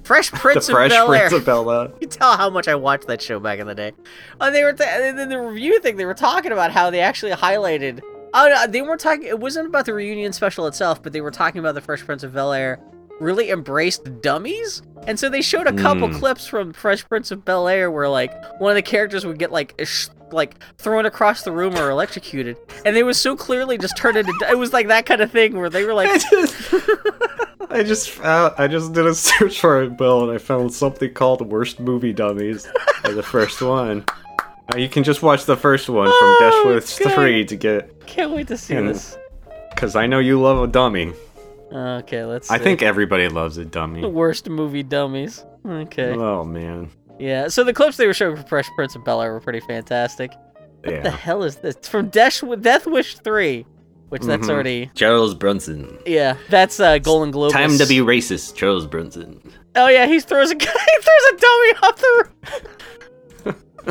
Fresh Prince the of Fresh Bel Air. Prince of Bel Air. You tell how much I watched that show back in the day. Oh, they were and then the review thing. They were talking about how they actually highlighted. Oh, no, they weren't talking. It wasn't about the reunion special itself, but they were talking about the Fresh Prince of Bel Air really embraced dummies. And so they showed a couple Mm. clips from Fresh Prince of Bel Air where like one of the characters would get like ish- like thrown across the room or electrocuted, and they was so clearly just turned into. It was like that kind of thing where they were like, I just found, I just did a search for it, Bill, and I found something called "Worst Movie Dummies" the first one. Uh, you can just watch the first one from Oh, Death Wish Three to get, can't wait to see And- this. because I know you love a dummy. Okay, let's. I see. think everybody loves a dummy. the worst movie dummies. Okay. Oh man, Yeah, so the clips they were showing for Fresh Prince of Bel Air were pretty fantastic. What the hell is this? It's from Death, Death Wish 3, which that's Mhm. already. Charles Bronson. Yeah, that's uh, Golden Globe. Time to be racist, Charles Bronson. Oh, yeah, he throws a, he throws a dummy off the roof. I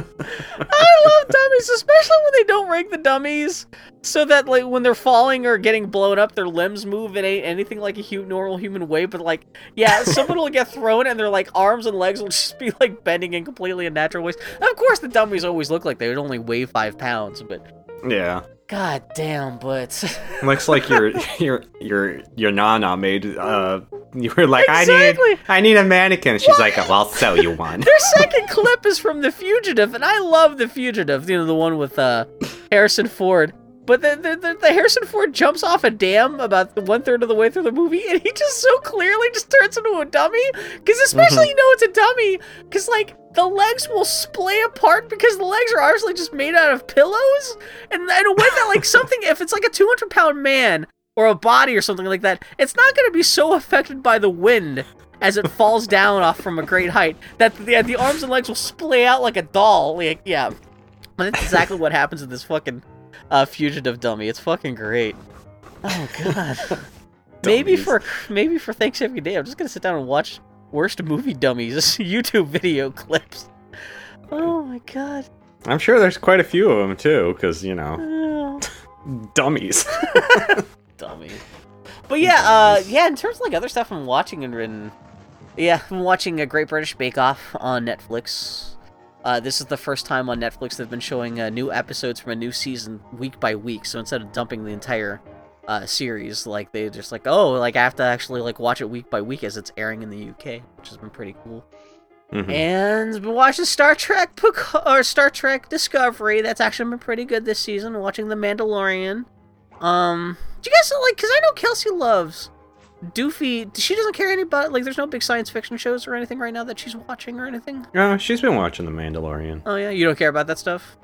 love dummies, especially when they don't rig the dummies so that like when they're falling or getting blown up, their limbs move in a, anything like a hu- normal human way. But like, yeah, someone will get thrown and their like arms and legs will just be like bending in completely unnatural ways. Of course, the dummies always look like they would only weigh five pounds, but Yeah. God damn, but Looks like your your your your nana made uh you were like I need I need a mannequin. She's like, well, I'll sell you one. Their second clip is from The Fugitive, and I love The Fugitive. You know, the one with uh, Harrison Ford. But the, the, the, Harrison Ford jumps off a dam about one third of the way through the movie, and he just so clearly just turns into a dummy. Because especially Mhm. you know it's a dummy, because like the legs will splay apart because the legs are obviously just made out of pillows, and in a way that like something if it's like a two hundred pound man or a body or something like that, it's not going to be so affected by the wind as it falls down off from a great height that the, the arms and legs will splay out like a doll. Like, yeah. But that's exactly what happens to this fucking uh, fugitive dummy. It's fucking great. Oh god. maybe for maybe for Thanksgiving Day, I'm just gonna sit down and watch worst movie dummies YouTube video clips. Oh my god. I'm sure there's quite a few of them too, because you know, Oh, dummies. dummy. But yeah, uh, yeah. In terms of like other stuff I'm watching and written, yeah, I'm watching a Great British Bake Off on Netflix. Uh, this is the first time on Netflix they've been showing uh, new episodes from a new season week by week. So instead of dumping the entire uh, series, like they just like, oh, like I have to actually like watch it week by week as it's airing in the UK, which has been pretty cool. Mhm. And been watching Star Trek Pic- or Star Trek Discovery. That's actually been pretty good this season. Watching The Mandalorian. Um, do you guys like? Cause I know Kelsey loves Doofy. She doesn't care any about like. There's no big science fiction shows or anything right now that she's watching or anything. Oh, she's been watching The Mandalorian. Oh yeah, you don't care about that stuff.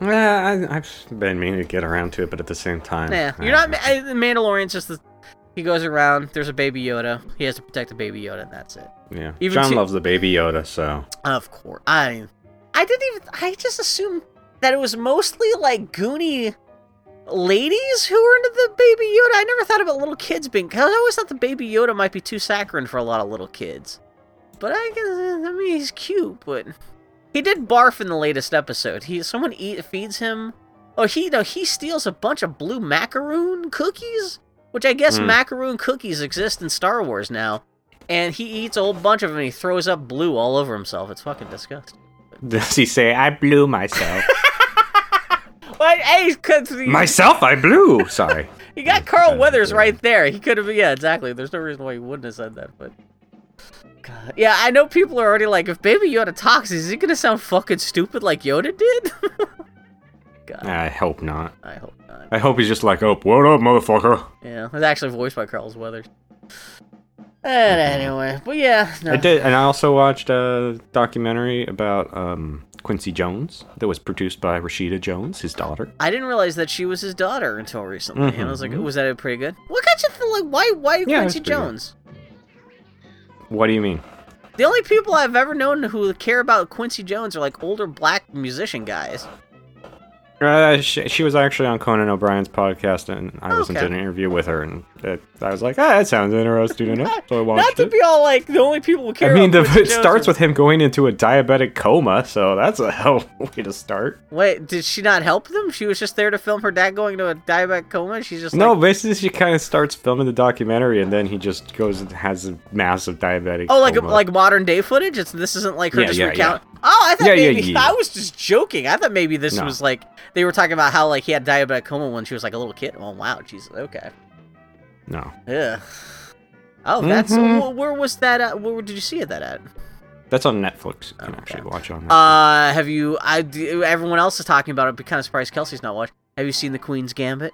Yeah, I, I've been meaning to get around to it, but at the same time, Yeah, you're not. I, the Mandalorian's just the. He goes around. There's a baby Yoda. He has to protect the baby Yoda, and that's it. Yeah, Even John to- loves the baby Yoda, so Of course. I I didn't even I just assumed that it was mostly like goony ladies who were into the baby Yoda. I never thought about little kids being cause I always thought the baby Yoda might be too saccharine for a lot of little kids. But I guess I mean he's cute, but he did barf in the latest episode. He someone eat feeds him Oh he no he steals a bunch of blue macaroon cookies? Which I guess Hmm. macaroon cookies exist in Star Wars now. And he eats a whole bunch of them and he throws up blue all over himself. It's fucking disgusting. does he say, "I blew myself"? But hey, 'cause he, myself, I blew. Sorry. you got Carl Weathers right there. He could have, yeah, exactly. There's no reason why he wouldn't have said that, but. God. Yeah, I know people are already like, if Baby Yoda talks, is he gonna sound fucking stupid like Yoda did? I hope not. I hope not. I hope he's just like, "Oh, what up, motherfucker?" Yeah, it's actually voiced by Carl Weathers. And anyway, but yeah, no. I did, and I also watched a documentary about um, Quincy Jones that was produced by Rashida Jones, his daughter. I didn't realize that she was his daughter until recently, and I was like, Mhm. was that pretty good? What got you feel like why why Yeah, it was Quincy pretty good. Jones? What do you mean? The only people I've ever known who care about Quincy Jones are like older black musician guys. Uh, she, she was actually on Conan O'Brien's podcast, and I was in Okay. an interview with her, and it, I was like, "Ah, that sounds interesting enough." So I watched Not to it. be all like the only people who care. I mean, the, it starts with him going into a diabetic coma, so that's a hell of a way to start. Wait, did she not help them? She was just there to film her dad going into a diabetic coma. She's just no, Like, basically, she kind of starts filming the documentary, and then he just goes and has a massive diabetic. oh, like coma. like modern day footage. It's this isn't like her Yeah, just yeah, recount. Oh, I thought Yeah, yeah, maybe yeah. I was just joking. I thought maybe this No. was like they were talking about how like he had diabetic coma when she was like a little kid. Oh wow, Jesus. Okay. No. Yeah. Oh, that's Mhm. where was that? At? Where did you see it that at? That's on Netflix. You can actually watch on. Netflix. Uh, have you? I everyone else is talking about it. I'd be kind of surprised Kelsey's not watched. Have you seen the Queen's Gambit?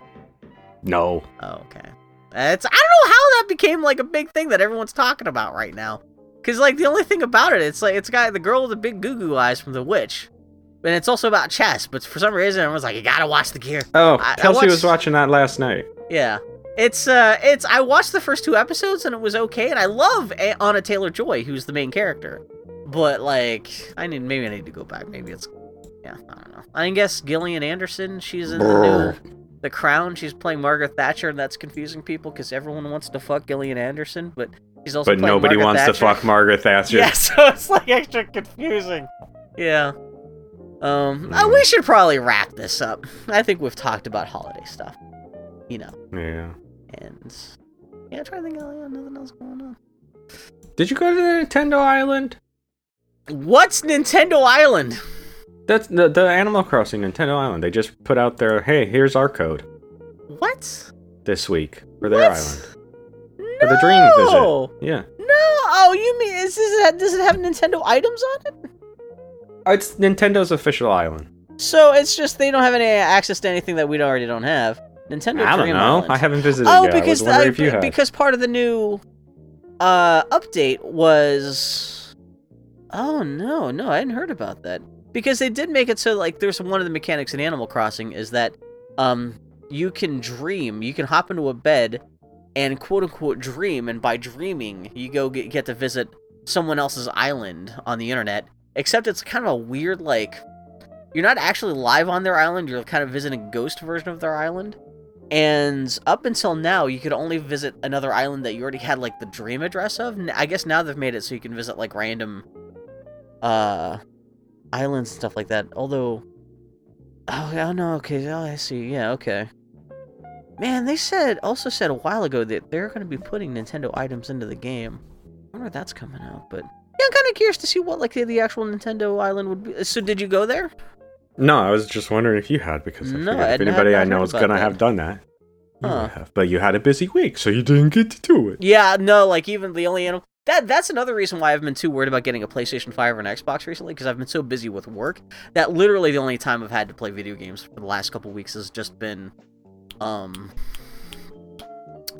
no. Oh, okay. It's I don't know how that became like a big thing that everyone's talking about right now. Cause like the only thing about it, it's like it's got the girl with the big goo goo eyes from The Witch, and it's also about chess. But for some reason, everyone's like, you gotta watch the gear. Oh, I- I Kelsey was watching that last night. Yeah. It's uh it's I watched the first two episodes and it was okay and I love A- Anya Taylor Joy who's the main character. But like I need maybe I need to go back. Maybe it's yeah, I don't know. I guess Gillian Anderson, she's in the new The Crown. She's playing Margaret Thatcher and that's confusing people cuz everyone wants to fuck Gillian Anderson, but she's also But nobody Margaret wants to fuck Margaret Thatcher. Yeah, so it's like extra confusing. Yeah. Um, uh, we should probably wrap this up. I think we've talked about holiday stuff. You know. Yeah. And yeah, try to think of yeah, nothing else going on. Did you go to the Nintendo Island? What's Nintendo Island? That's the, the Animal Crossing Nintendo Island. They just put out their hey, here's our code What? this week for their What? island. For the Dream visit. Yeah. No. Oh, you mean is this does it have Nintendo items on it? It's Nintendo's official island. So it's just they don't have any access to anything that we already don't have. Nintendo I don't Dream know. Island. I haven't visited Oh, yet. because I was wondering if you had. because part of the new uh update was Oh no, no, I hadn't heard about that. Because they did make it so like there's one of the mechanics in Animal Crossing is that um you can dream, you can hop into a bed and quote unquote dream and by dreaming you go get, get to visit someone else's island on the internet except it's kind of a weird like you're not actually live on their island you're kind of visiting a ghost version of their island and up until now you could only visit another island that you already had like the dream address of. I guess now they've made it so you can visit like random uh islands and stuff like that. Although oh yeah no okay oh i see. Yeah okay. Man they said also said a while ago that they're going to be putting nintendo items into the game. I wonder if that's coming out but yeah i'm kind of curious to see what like the, the actual nintendo island would be. So did you go there No, I was just wondering if you had because I No, if anybody I know is gonna that. have done that. Huh. But you had a busy week, so you didn't get to do it. Yeah, no, like even the only animal that that's another reason why I've been too worried about getting a PlayStation 5 or an Xbox recently because I've been so busy with work that literally the only time I've had to play video games for the last couple weeks has just been um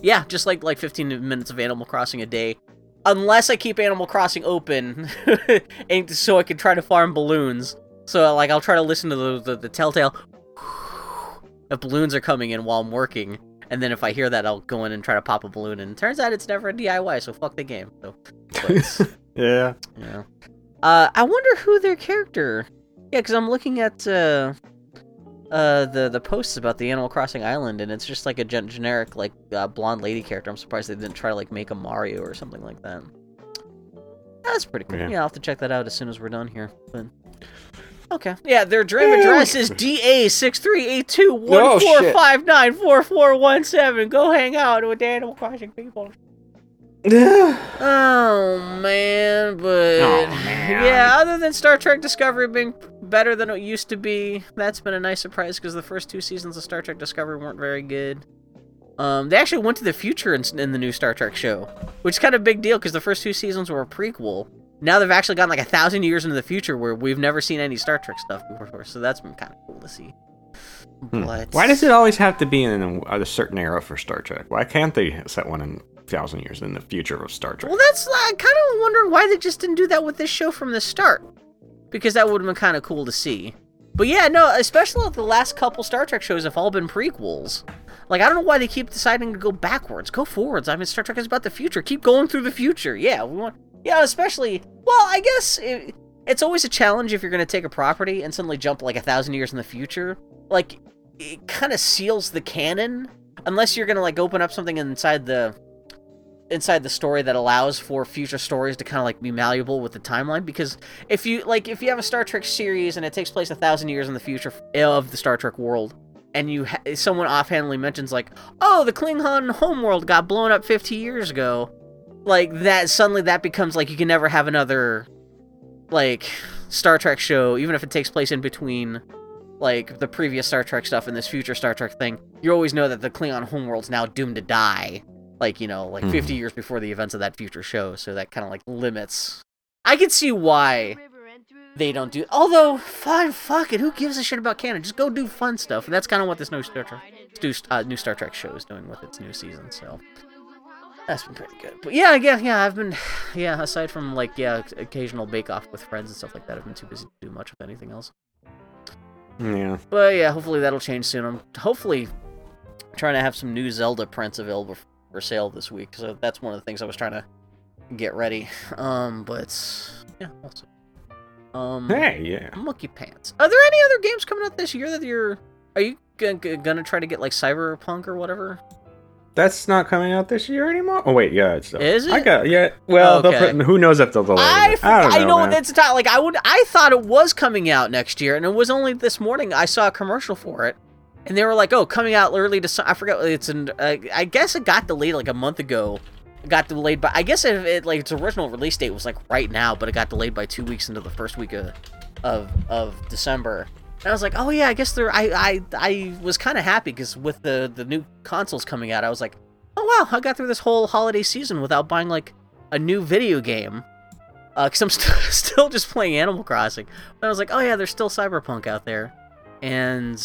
yeah, just like like 15 minutes of Animal Crossing a day. Unless I keep Animal Crossing open and so I can try to farm balloons. So like I'll try to listen to the the, the telltale if balloons are coming in while I'm working. And then if I hear that, I'll go in and try to pop a balloon. And it turns out it's never a DIY, so fuck the game. So, but, Yeah. yeah. Uh, I wonder who their character. Yeah, because I'm looking at uh, uh, the the posts about the Animal Crossing Island, and it's just like a gen- generic like uh, blonde lady character. I'm surprised they didn't try to like make a Mario or something like that. That's pretty cool. Yeah. Yeah. I'll have to check that out as soon as we're done here. But okay, yeah, their dream Yeah, address we- is DA six three eight two one Oh, four shit. five nine four four one seven. Go hang out with the Animal Crossing people. Oh man, but Oh, man. yeah, other than Star Trek Discovery being better than it used to be, that's been a nice surprise because the first two seasons of Star Trek Discovery weren't very good. Um, they actually went to the future in, in the new Star Trek show, which is kind of a big deal because the first two seasons were a prequel. Now they've actually gone like a thousand years into the future where we've never seen any Star Trek stuff before, so that's been kind of cool to see. Hmm. But Why does it always have to be in a, a certain era for Star Trek? Why can't they set one in a thousand years in the future of Star Trek? Well, that's I kind of wonder why they just didn't do that with this show from the start, because that would have been kind of cool to see. But yeah, no, especially the last couple Star Trek shows have all been prequels. Like I don't know why they keep deciding to go backwards. Go forwards. I mean, Star Trek is about the future. Keep going through the future. Yeah, we want. Yeah, especially. Well, I guess it, it's always a challenge if you're going to take a property and suddenly jump like a thousand years in the future. Like it kind of seals the canon, unless you're going to like open up something inside the inside the story that allows for future stories to kind of like be malleable with the timeline because if you like if you have a Star Trek series and it takes place a thousand years in the future eh, of the Star Trek world and you ha- someone offhandedly mentions like oh the Klingon homeworld got blown up 50 years ago like that suddenly that becomes like you can never have another like Star Trek show even if it takes place in between like the previous Star Trek stuff and this future Star Trek thing you always know that the Klingon homeworld's now doomed to die like you know, like Mhm. 50 years before the events of that future show. So that kind of like limits. I can see why they don't do. Although, fine, fuck it. Who gives a shit about canon? Just go do fun stuff. And that's kind of what this new Star Trek, uh, new Star Trek show is doing with its new season. So that's been pretty good. But yeah, yeah, yeah. I've been, yeah. Aside from like yeah, occasional bake off with friends and stuff like that, I've been too busy to do much of anything else. Yeah. But yeah, hopefully that'll change soon. I'm hopefully trying to have some new Zelda prints available for sale this week. So that's one of the things I was trying to get ready. Um, but yeah, see. Um, Hey, yeah. Monkey Pants. Are there any other games coming out this year that you're? Are you g- g- gonna try to get like Cyberpunk or whatever? That's not coming out this year anymore. Oh wait, yeah, it's. Is it? I got yeah. Well, Okay. put, who knows if they'll delay I, it? I don't know. I know man. that's not like I would. I thought it was coming out next year, and it was only this morning I saw a commercial for it, and they were like, "Oh, coming out early to." I forget. What it's in. Uh, I guess it got delayed like a month ago. Got delayed, but I guess it, it like its original release date was like right now, but it got delayed by two weeks into the first week of of, of December. And I was like, "Oh yeah, I guess they're." I I I was kind of happy because with the the new consoles coming out, I was like, "Oh wow, I got through this whole holiday season without buying like a new video game." Uh, because I'm st- still just playing Animal Crossing. But I was like, oh yeah, there's still Cyberpunk out there, and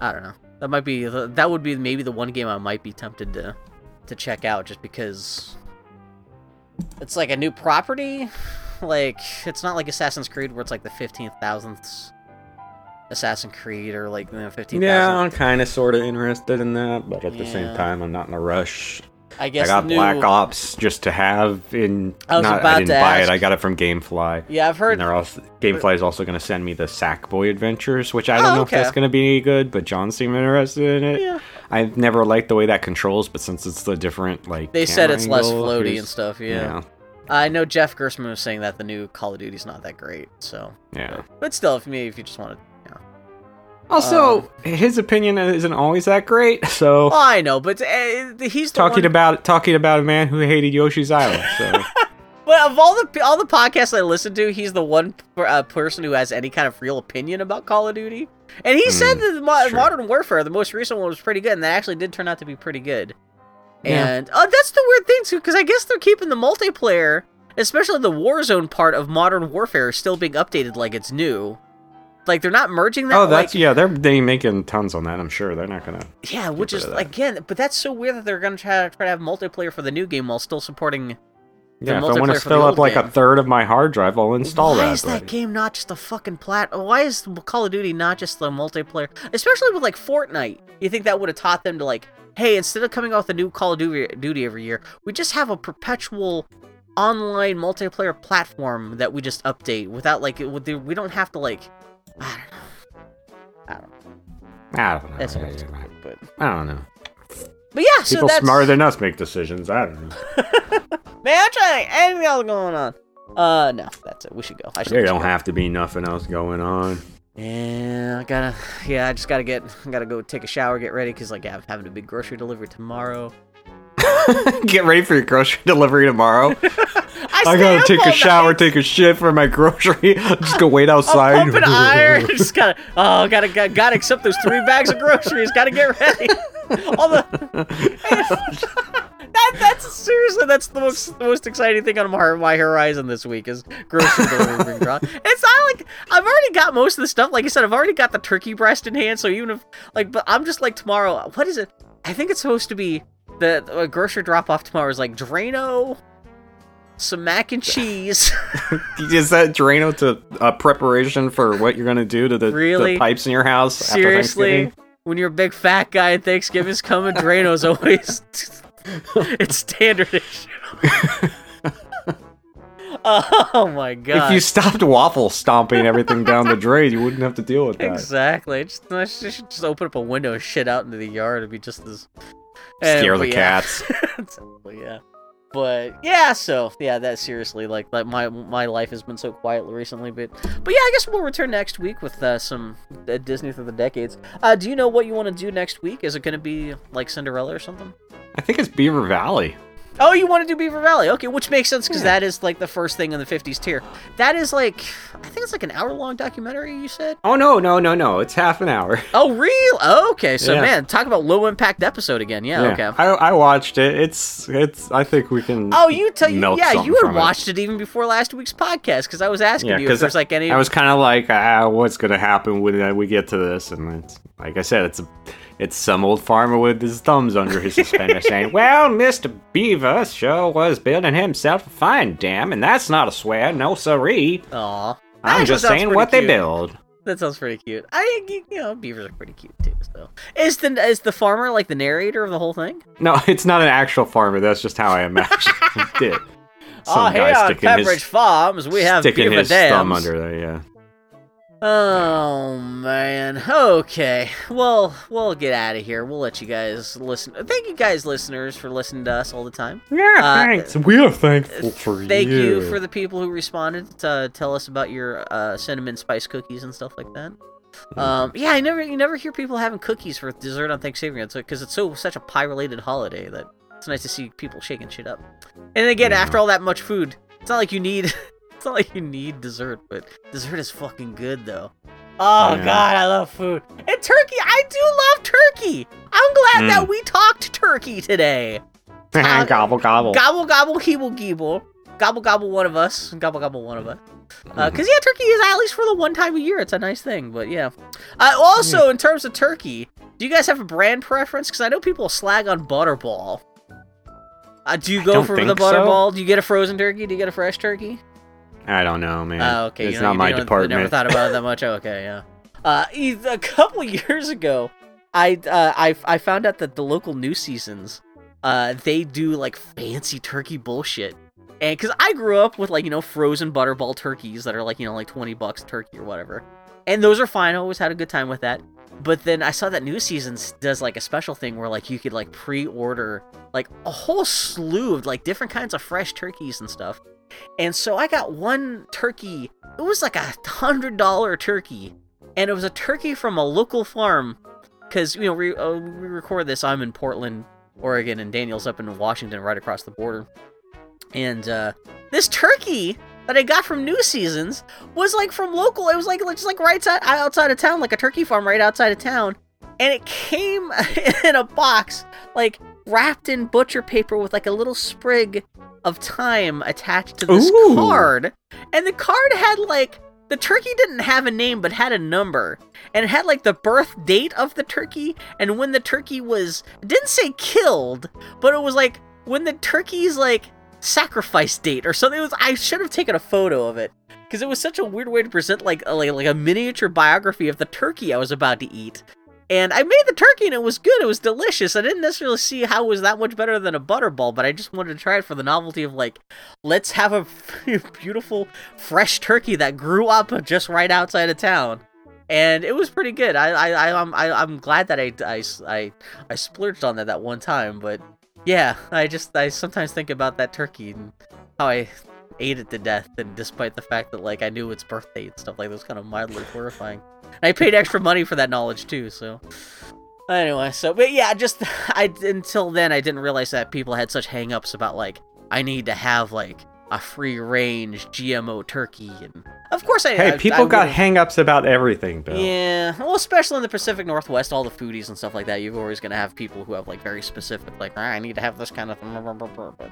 I don't know. That might be that would be maybe the one game I might be tempted to to check out just because it's like a new property. Like it's not like Assassin's Creed where it's like the fifteenth thousandth Assassin's Creed or like the fifteenth. Yeah, I'm kind of sort of interested in that, but at the same time, I'm not in a rush. I guess I got new- Black Ops just to have. In I was not, about I didn't to buy ask. it. I got it from GameFly. Yeah, I've heard- And they're also GameFly is also going to send me the Sackboy Adventures, which I Oh, don't know okay. if that's going to be any good, but John seemed interested in it. Yeah. I've never liked the way that controls, but since it's the different like They said it's less floaty and stuff. Yeah. yeah. I know Jeff Gerstmann was saying that the new Call of Duty's not that great. So. Yeah. But still, if me, if you just want to. Also, Um, his opinion isn't always that great. So Well, I know, but uh, he's the talking one- about talking about a man who hated Yoshi's Island. So But of all the all the podcasts I listen to, he's the one per- uh, person who has any kind of real opinion about Call of Duty. And he said Hmm, that the Mo- Modern Warfare, the most recent one, was pretty good, and that actually did turn out to be pretty good. Yeah. And uh, that's the weird thing too, because I guess they're keeping the multiplayer, especially the Warzone part of Modern Warfare, still being updated like it's new. Like they're not merging that. oh, that's like, yeah. They're they making tons on that. I'm sure they're not gonna. yeah, which is again, but that's so weird that they're gonna try to try to have multiplayer for the new game while still supporting. Yeah, if I want to fill up like game. a third of my hard drive, I'll install that. Why is that game not just a fucking plat? Why is Call of Duty not just the multiplayer? Especially with like Fortnite, you think that would have taught them to like, hey, instead of coming out with a new Call of Duty, Duty every year, we just have a perpetual online multiplayer platform that we just update without like it, would- we don't have to like. I don't know. I don't know. That's Yeah, what I'm yeah, right. but I don't know. but yeah, so People that's smarter than us make decisions. I don't know. man. I'm trying anything else going on. Uh, no, that's it. We should go. I should There don't go. have to be nothing else going on. Yeah, I gotta. Yeah, I just gotta get. I gotta go take a shower, get ready, cause like I'm having a big grocery delivery tomorrow. Get ready for your grocery delivery tomorrow. I, stay gotta take a shower, take a shit for my grocery. Just go wait outside. Pumping iron. just gotta. Oh, gotta, gotta gotta accept those three bags of groceries. Gotta get ready. All the. that that's seriously that's the most the most exciting thing on my, my horizon this week is grocery delivery being drawn. It's not like I've already got most of the stuff. Like I said, I've already got the turkey breast in hand. So even if like, but I'm just like tomorrow. What is it? I think it's supposed to be the uh, grocery drop off tomorrow is like Drano, some mac and cheese. Is that Drano to uh, preparation for what you're gonna do to the, Really? the pipes in your house? Seriously, when you're a big fat guy and Thanksgiving's coming, Drano's always it's standard issue. oh my god! If you stopped waffle stomping everything down the drain, you wouldn't have to deal with that. exactly, just I should just just open up a window and shit out into the yard. It'd be just as Scare the yeah. cats. Yeah. But yeah, so yeah, that seriously like like my my life has been so quiet recently, but but yeah, I guess we'll return next week with uh, some uh, Disney through the decades. Uh, do you know what you want to do next week? Is it going to be like Cinderella or something? I think it's Beaver Valley. Oh, you want to do Beaver Valley? Okay, which makes sense because that is like the first thing in the '50s tier. That is like, I think it's like an hour-long documentary. You said? Oh no, no, no, no! It's half an hour. Oh, real? Oh, okay. So Yeah. man, talk about low-impact episode again. Yeah. Okay. I, I watched it. It's it's. I think we can. Oh, you tell you, yeah, you had from it. watched it. even before last week's podcast because I was asking Yeah, you if there's like any. I was kind of like, ah, what's gonna happen when uh, we get to this? And it's like I said, it's a, it's some old farmer with his thumbs under his suspender saying, "Well, Mister Beaver sure was building himself a fine dam, and that's not a swear, no siree. Aw. I'm just saying what they build." That sounds pretty cute. I think you know beavers are pretty cute too. So is the is the farmer like the narrator of the whole thing? No, it's not an actual farmer. That's just how I imagined it. Some ah, oh, here on Pepperidge his, Farms, we have sticking beaver his dams. thumb under there. Yeah. Oh man. Okay. Well, we'll get out of here. We'll let you guys listen. Thank you guys, listeners, for listening to us all the time. Yeah, Uh, thanks. We are thankful for Thank you. Thank you for the people who responded to tell us about your uh, cinnamon spice cookies and stuff like that. Mm-hmm. Um, yeah, I never you never hear people having cookies for dessert on Thanksgiving. It's because it's so such a pie related holiday that it's nice to see people shaking shit up. And again, after all that much food, it's not like you need it's not like you need dessert, but dessert is fucking good though. Oh Yeah. god, I love food. And turkey, I do love turkey. I'm glad Mm. that we talked turkey today. gobble gobble. Gobble gobble heeble geeble. Gobble gobble one of us. Gobble gobble one of us. Because yeah, turkey is at least for the one time a year. It's a nice thing, but yeah. Uh, also, in terms of turkey, do you guys have a brand preference? Because I know people slag on Butterball. Uh, do you go for the think so. Butterball? Do you get a frozen turkey? Do you get a fresh turkey? I don't know, man. Oh, okay. It's you know, not my department. Never thought about it that much. Okay, yeah. Uh, a couple years ago, I uh, I I found out that the local New Seasons, uh, they do like fancy turkey bullshit. And because I grew up with like you know frozen butterball turkeys that are like you know like twenty bucks turkey or whatever, and those are fine. I always had a good time with that. But then I saw that New Seasons does like a special thing where like you could like pre-order like a whole slew of like different kinds of fresh turkeys and stuff. And so I got one turkey. It was like a hundred dollar turkey, and it was a turkey from a local farm. Because you know we, uh, we record this. I'm in Portland, Oregon, and Daniel's up in Washington, right across the border. And uh, this turkey that I got from New Seasons was like from local. It was like just like right outside, outside of town, like a turkey farm right outside of town. And it came in a box, like wrapped in butcher paper with like a little sprig of thyme attached to this Ooh. card. And the card had like the turkey didn't have a name but had a number. And it had like the birth date of the turkey and when the turkey was didn't say killed, but it was like when the turkey's like sacrifice date or something. It was I should have taken a photo of it because it was such a weird way to present like a, like like a miniature biography of the turkey I was about to eat. And I made the turkey and it was good. It was delicious. I didn't necessarily see how it was that much better than a butterball, but I just wanted to try it for the novelty of like, let's have a beautiful fresh turkey that grew up just right outside of town. And it was pretty good. I I I I'm I, I'm glad that I, I I I splurged on that that one time, but yeah, I just I sometimes think about that turkey and how I ate it to death, and despite the fact that like I knew its birthday and stuff like that, was kind of mildly horrifying. I paid extra money for that knowledge too, so. Anyway, so but yeah, just I until then I didn't realize that people had such hang-ups about like I need to have like a free range GMO turkey and of course I Hey, I- people I got hang-ups about everything, Bill. yeah, well, especially in the Pacific Northwest, all the foodies and stuff like that, you're always gonna have people who have like very specific, like "Ah, I need to have this kind of thing. blah, blah, blah, blah," But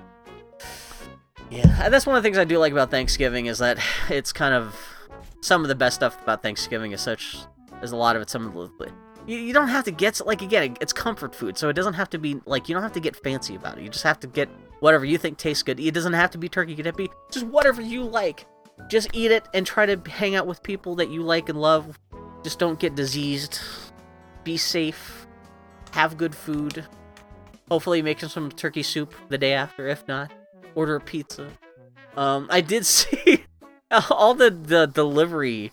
yeah, and that's one of the things I do like about Thanksgiving is that it's kind of some of the best stuff about Thanksgiving is such is a lot of it. Some of the you, you don't have to get like again, it's comfort food, so it doesn't have to be like you don't have to get fancy about it. You just have to get whatever you think tastes good. It doesn't have to be turkey. It can be just whatever you like. Just eat it and try to hang out with people that you like and love. Just don't get diseased. Be safe. Have good food. Hopefully, make some turkey soup the day after. If not, order a pizza. Um, I did see all the the delivery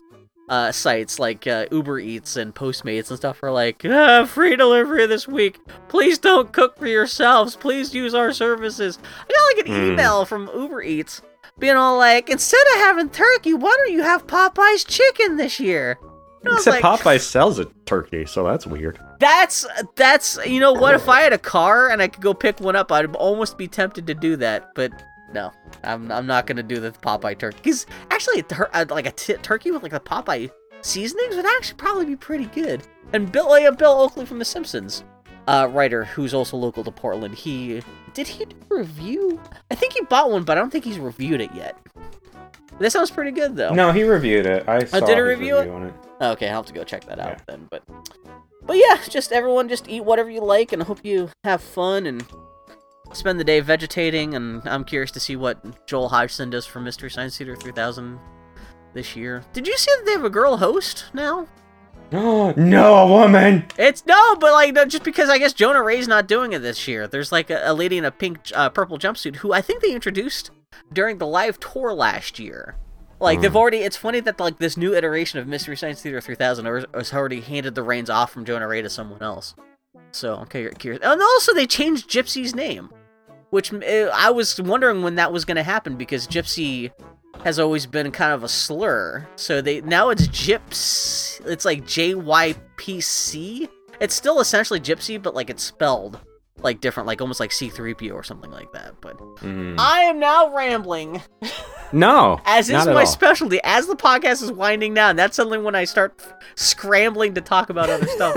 uh, sites like uh, Uber Eats and Postmates and stuff are like ah, free delivery this week. Please don't cook for yourselves. Please use our services. I got like an Hmm. email from Uber Eats being all like, instead of having turkey, why don't you have Popeye's chicken this year? And I was Except like, Popeye sells a turkey, so that's weird. That's that's you know what? If I had a car and I could go pick one up, I'd almost be tempted to do that. But no, I'm I'm not gonna do the Popeye turkey. Because actually, a tur- uh, like a t- turkey with like a Popeye seasonings would actually probably be pretty good. And Bill, like, uh, Bill Oakley from The Simpsons, uh, writer who's also local to Portland, he did he do a review? I think he bought one, but I don't think he's reviewed it yet. That sounds pretty good though. No, he reviewed it. I saw Oh, did he his review it? on it. Okay, I'll have to go check that out then. But but yeah, just everyone just eat whatever you like and hope you have fun and spend the day vegetating and I'm curious to see what Joel Hodgson does for Mystery Science Theater 3000 this year. Did you see that they have a girl host now? no, a woman. It's no, but like no, just because I guess Jonah Ray's not doing it this year. There's like a, a lady in a pink, uh, purple jumpsuit who I think they introduced during the live tour last year. Like they've already. It's funny that like this new iteration of Mystery Science Theater 3000 has- already handed the reins off from Jonah Ray to someone else. So cur- curious. And also they changed Gypsy's name, which uh, I was wondering when that was going to happen because Gypsy has always been kind of a slur. So they now it's Gyps. It's like J Y P C. It's still essentially Gypsy, but like it's spelled like different, like almost like C3PO or something like that. But Mm. I am now rambling, No, as is not at my all. specialty. As the podcast is winding down, that's suddenly when I start scrambling to talk about other stuff.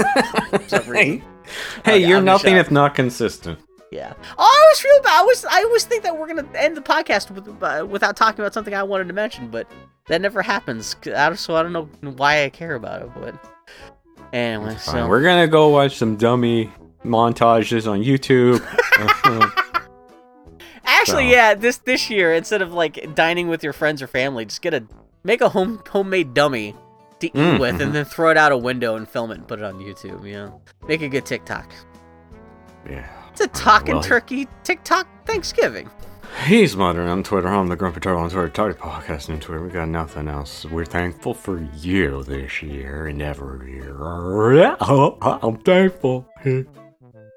for. Hey, Okay, you're I'm nothing if not consistent. Yeah. Oh, I always feel bad. I always, I always think that we're gonna end the podcast with, uh, without talking about something I wanted to mention, but that never happens. I So I don't know why I care about it. But anyway, so We're gonna go watch some dummy montages on YouTube. actually, so. yeah, this this year instead of like dining with your friends or family, just get a make a home homemade dummy to eat Mm, with, and then throw it out a window and film it and put it on YouTube. You know, make a good TikTok. yeah. It's a talking Well, turkey TikTok Thanksgiving. He's modern on Twitter. I'm the Grumpy Turtle on Twitter. Tardy Podcast on Twitter. We got nothing else. We're thankful for you this year and every year. Oh, I'm thankful.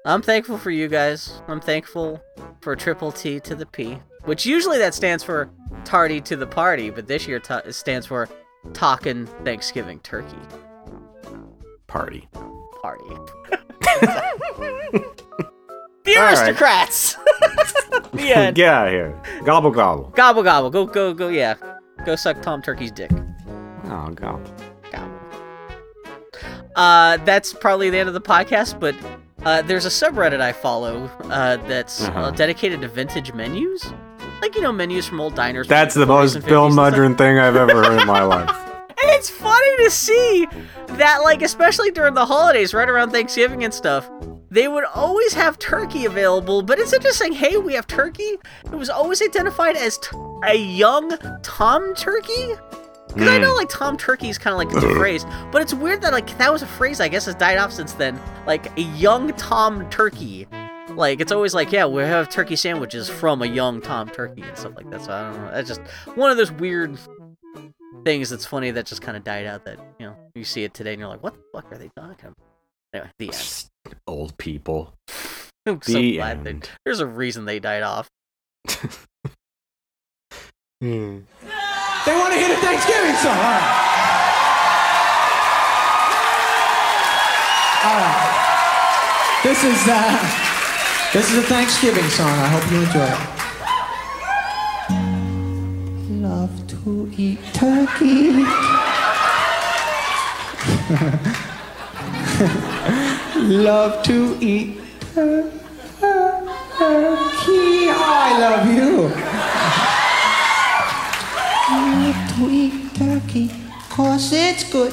I'm thankful for you guys. I'm thankful for triple T to the P, which usually that stands for tardy to the party, but this year it stands for talking Thanksgiving turkey Party. party. the All right. aristocrats. the end. Get out of here. Gobble gobble. Gobble gobble. Go go go. Yeah. Go suck Tom Turkey's dick. Oh, gobble. Uh, that's probably the end of the podcast, but uh, there's a subreddit I follow uh, that's uh Uh-huh. dedicated to vintage menus. Like, you know, menus from old diners. That's the most Bill 50s. Mudron thing I've ever heard in my life. And it's funny to see that, like, especially during the holidays, right around Thanksgiving and stuff, they would always have turkey available. But instead of just saying, hey, we have turkey, it was always identified as t- a young Tom Turkey. Because I know, hmm. like, Tom Turkey is kind of like a uh-huh. phrase, but it's weird that, like, that was a phrase I guess has died off since then. Like, a young Tom Turkey. Like, it's always like, yeah, we have turkey sandwiches from a young Tom Turkey and stuff like that. So I don't know. That's just one of those weird things that's funny that just kind of died out that, you know, you see it today and you're like, what the fuck are they talking about? Anyway, the end. Old people. I'm so The glad they, end. there's a reason they died off. Hmm. They want to hear a Thanksgiving song. All right. All right. This is uh, this is a Thanksgiving song. I hope you enjoy it. Love to eat turkey. Love to eat tur- turkey. I love you. Love to eat turkey, cause it's good.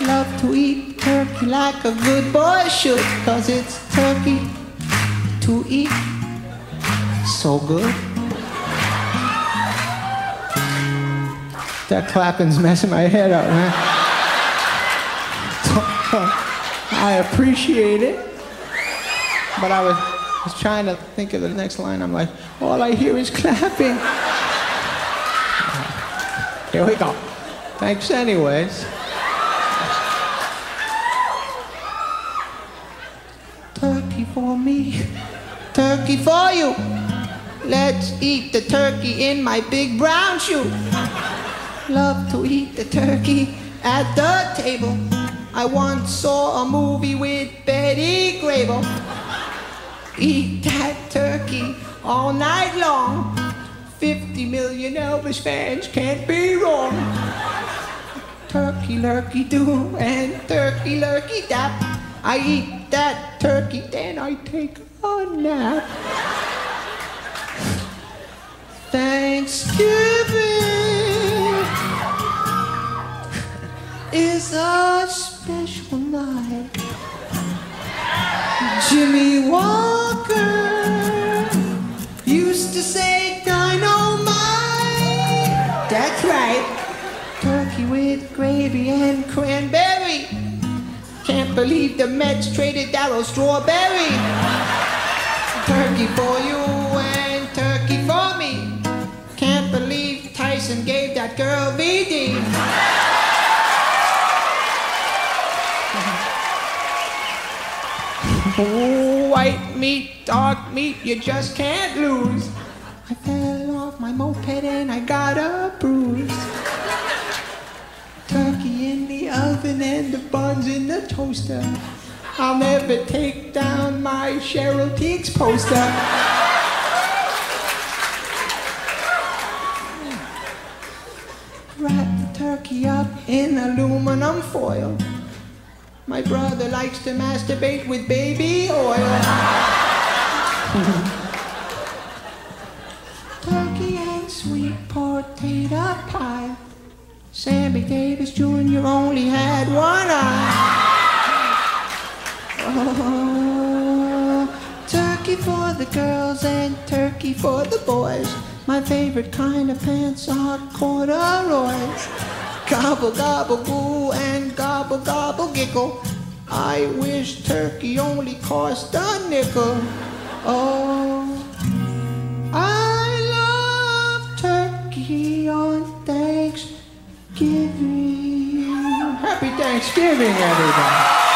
Love to eat turkey like a good boy should, cause it's turkey to eat. So good. That clapping's messing my head up, man. I appreciate it. But I was, was trying to think of the next line. I'm like, all I hear is clapping. Here we go. Thanks, anyways. Turkey for me, turkey for you. Let's eat the turkey in my big brown shoe. Love to eat the turkey at the table. I once saw a movie with Betty Grable. Eat that turkey all night long. 50 million Elvis fans can't be wrong. Turkey lurkey do and turkey lurkey dap. I eat that turkey, then I take a nap. Thanksgiving is a special night. Jimmie Walker used to say dynamite. That's right. Turkey with gravy and cranberry. Can't believe the Mets traded Darryl Strawberry. Turkey for you and turkey for me. Can't believe Tyson gave that girl VD. White meat, dark meat, you just can't lose. I fell off my moped and I got a bruise. Turkey in the oven and the buns in the toaster. I'll never take down my Cheryl Tiegs poster. Wrap the turkey up in aluminum foil. My brother likes to masturbate with baby oil. turkey and sweet potato pie. Sammy Davis Jr. only had one eye. Oh, turkey for the girls and turkey for the boys. My favorite kind of pants are corduroys. Gobble, gobble, goo, and gobble, gobble, giggle. I wish turkey only cost a nickel. Oh, I love turkey on Thanksgiving. Happy Thanksgiving, everybody.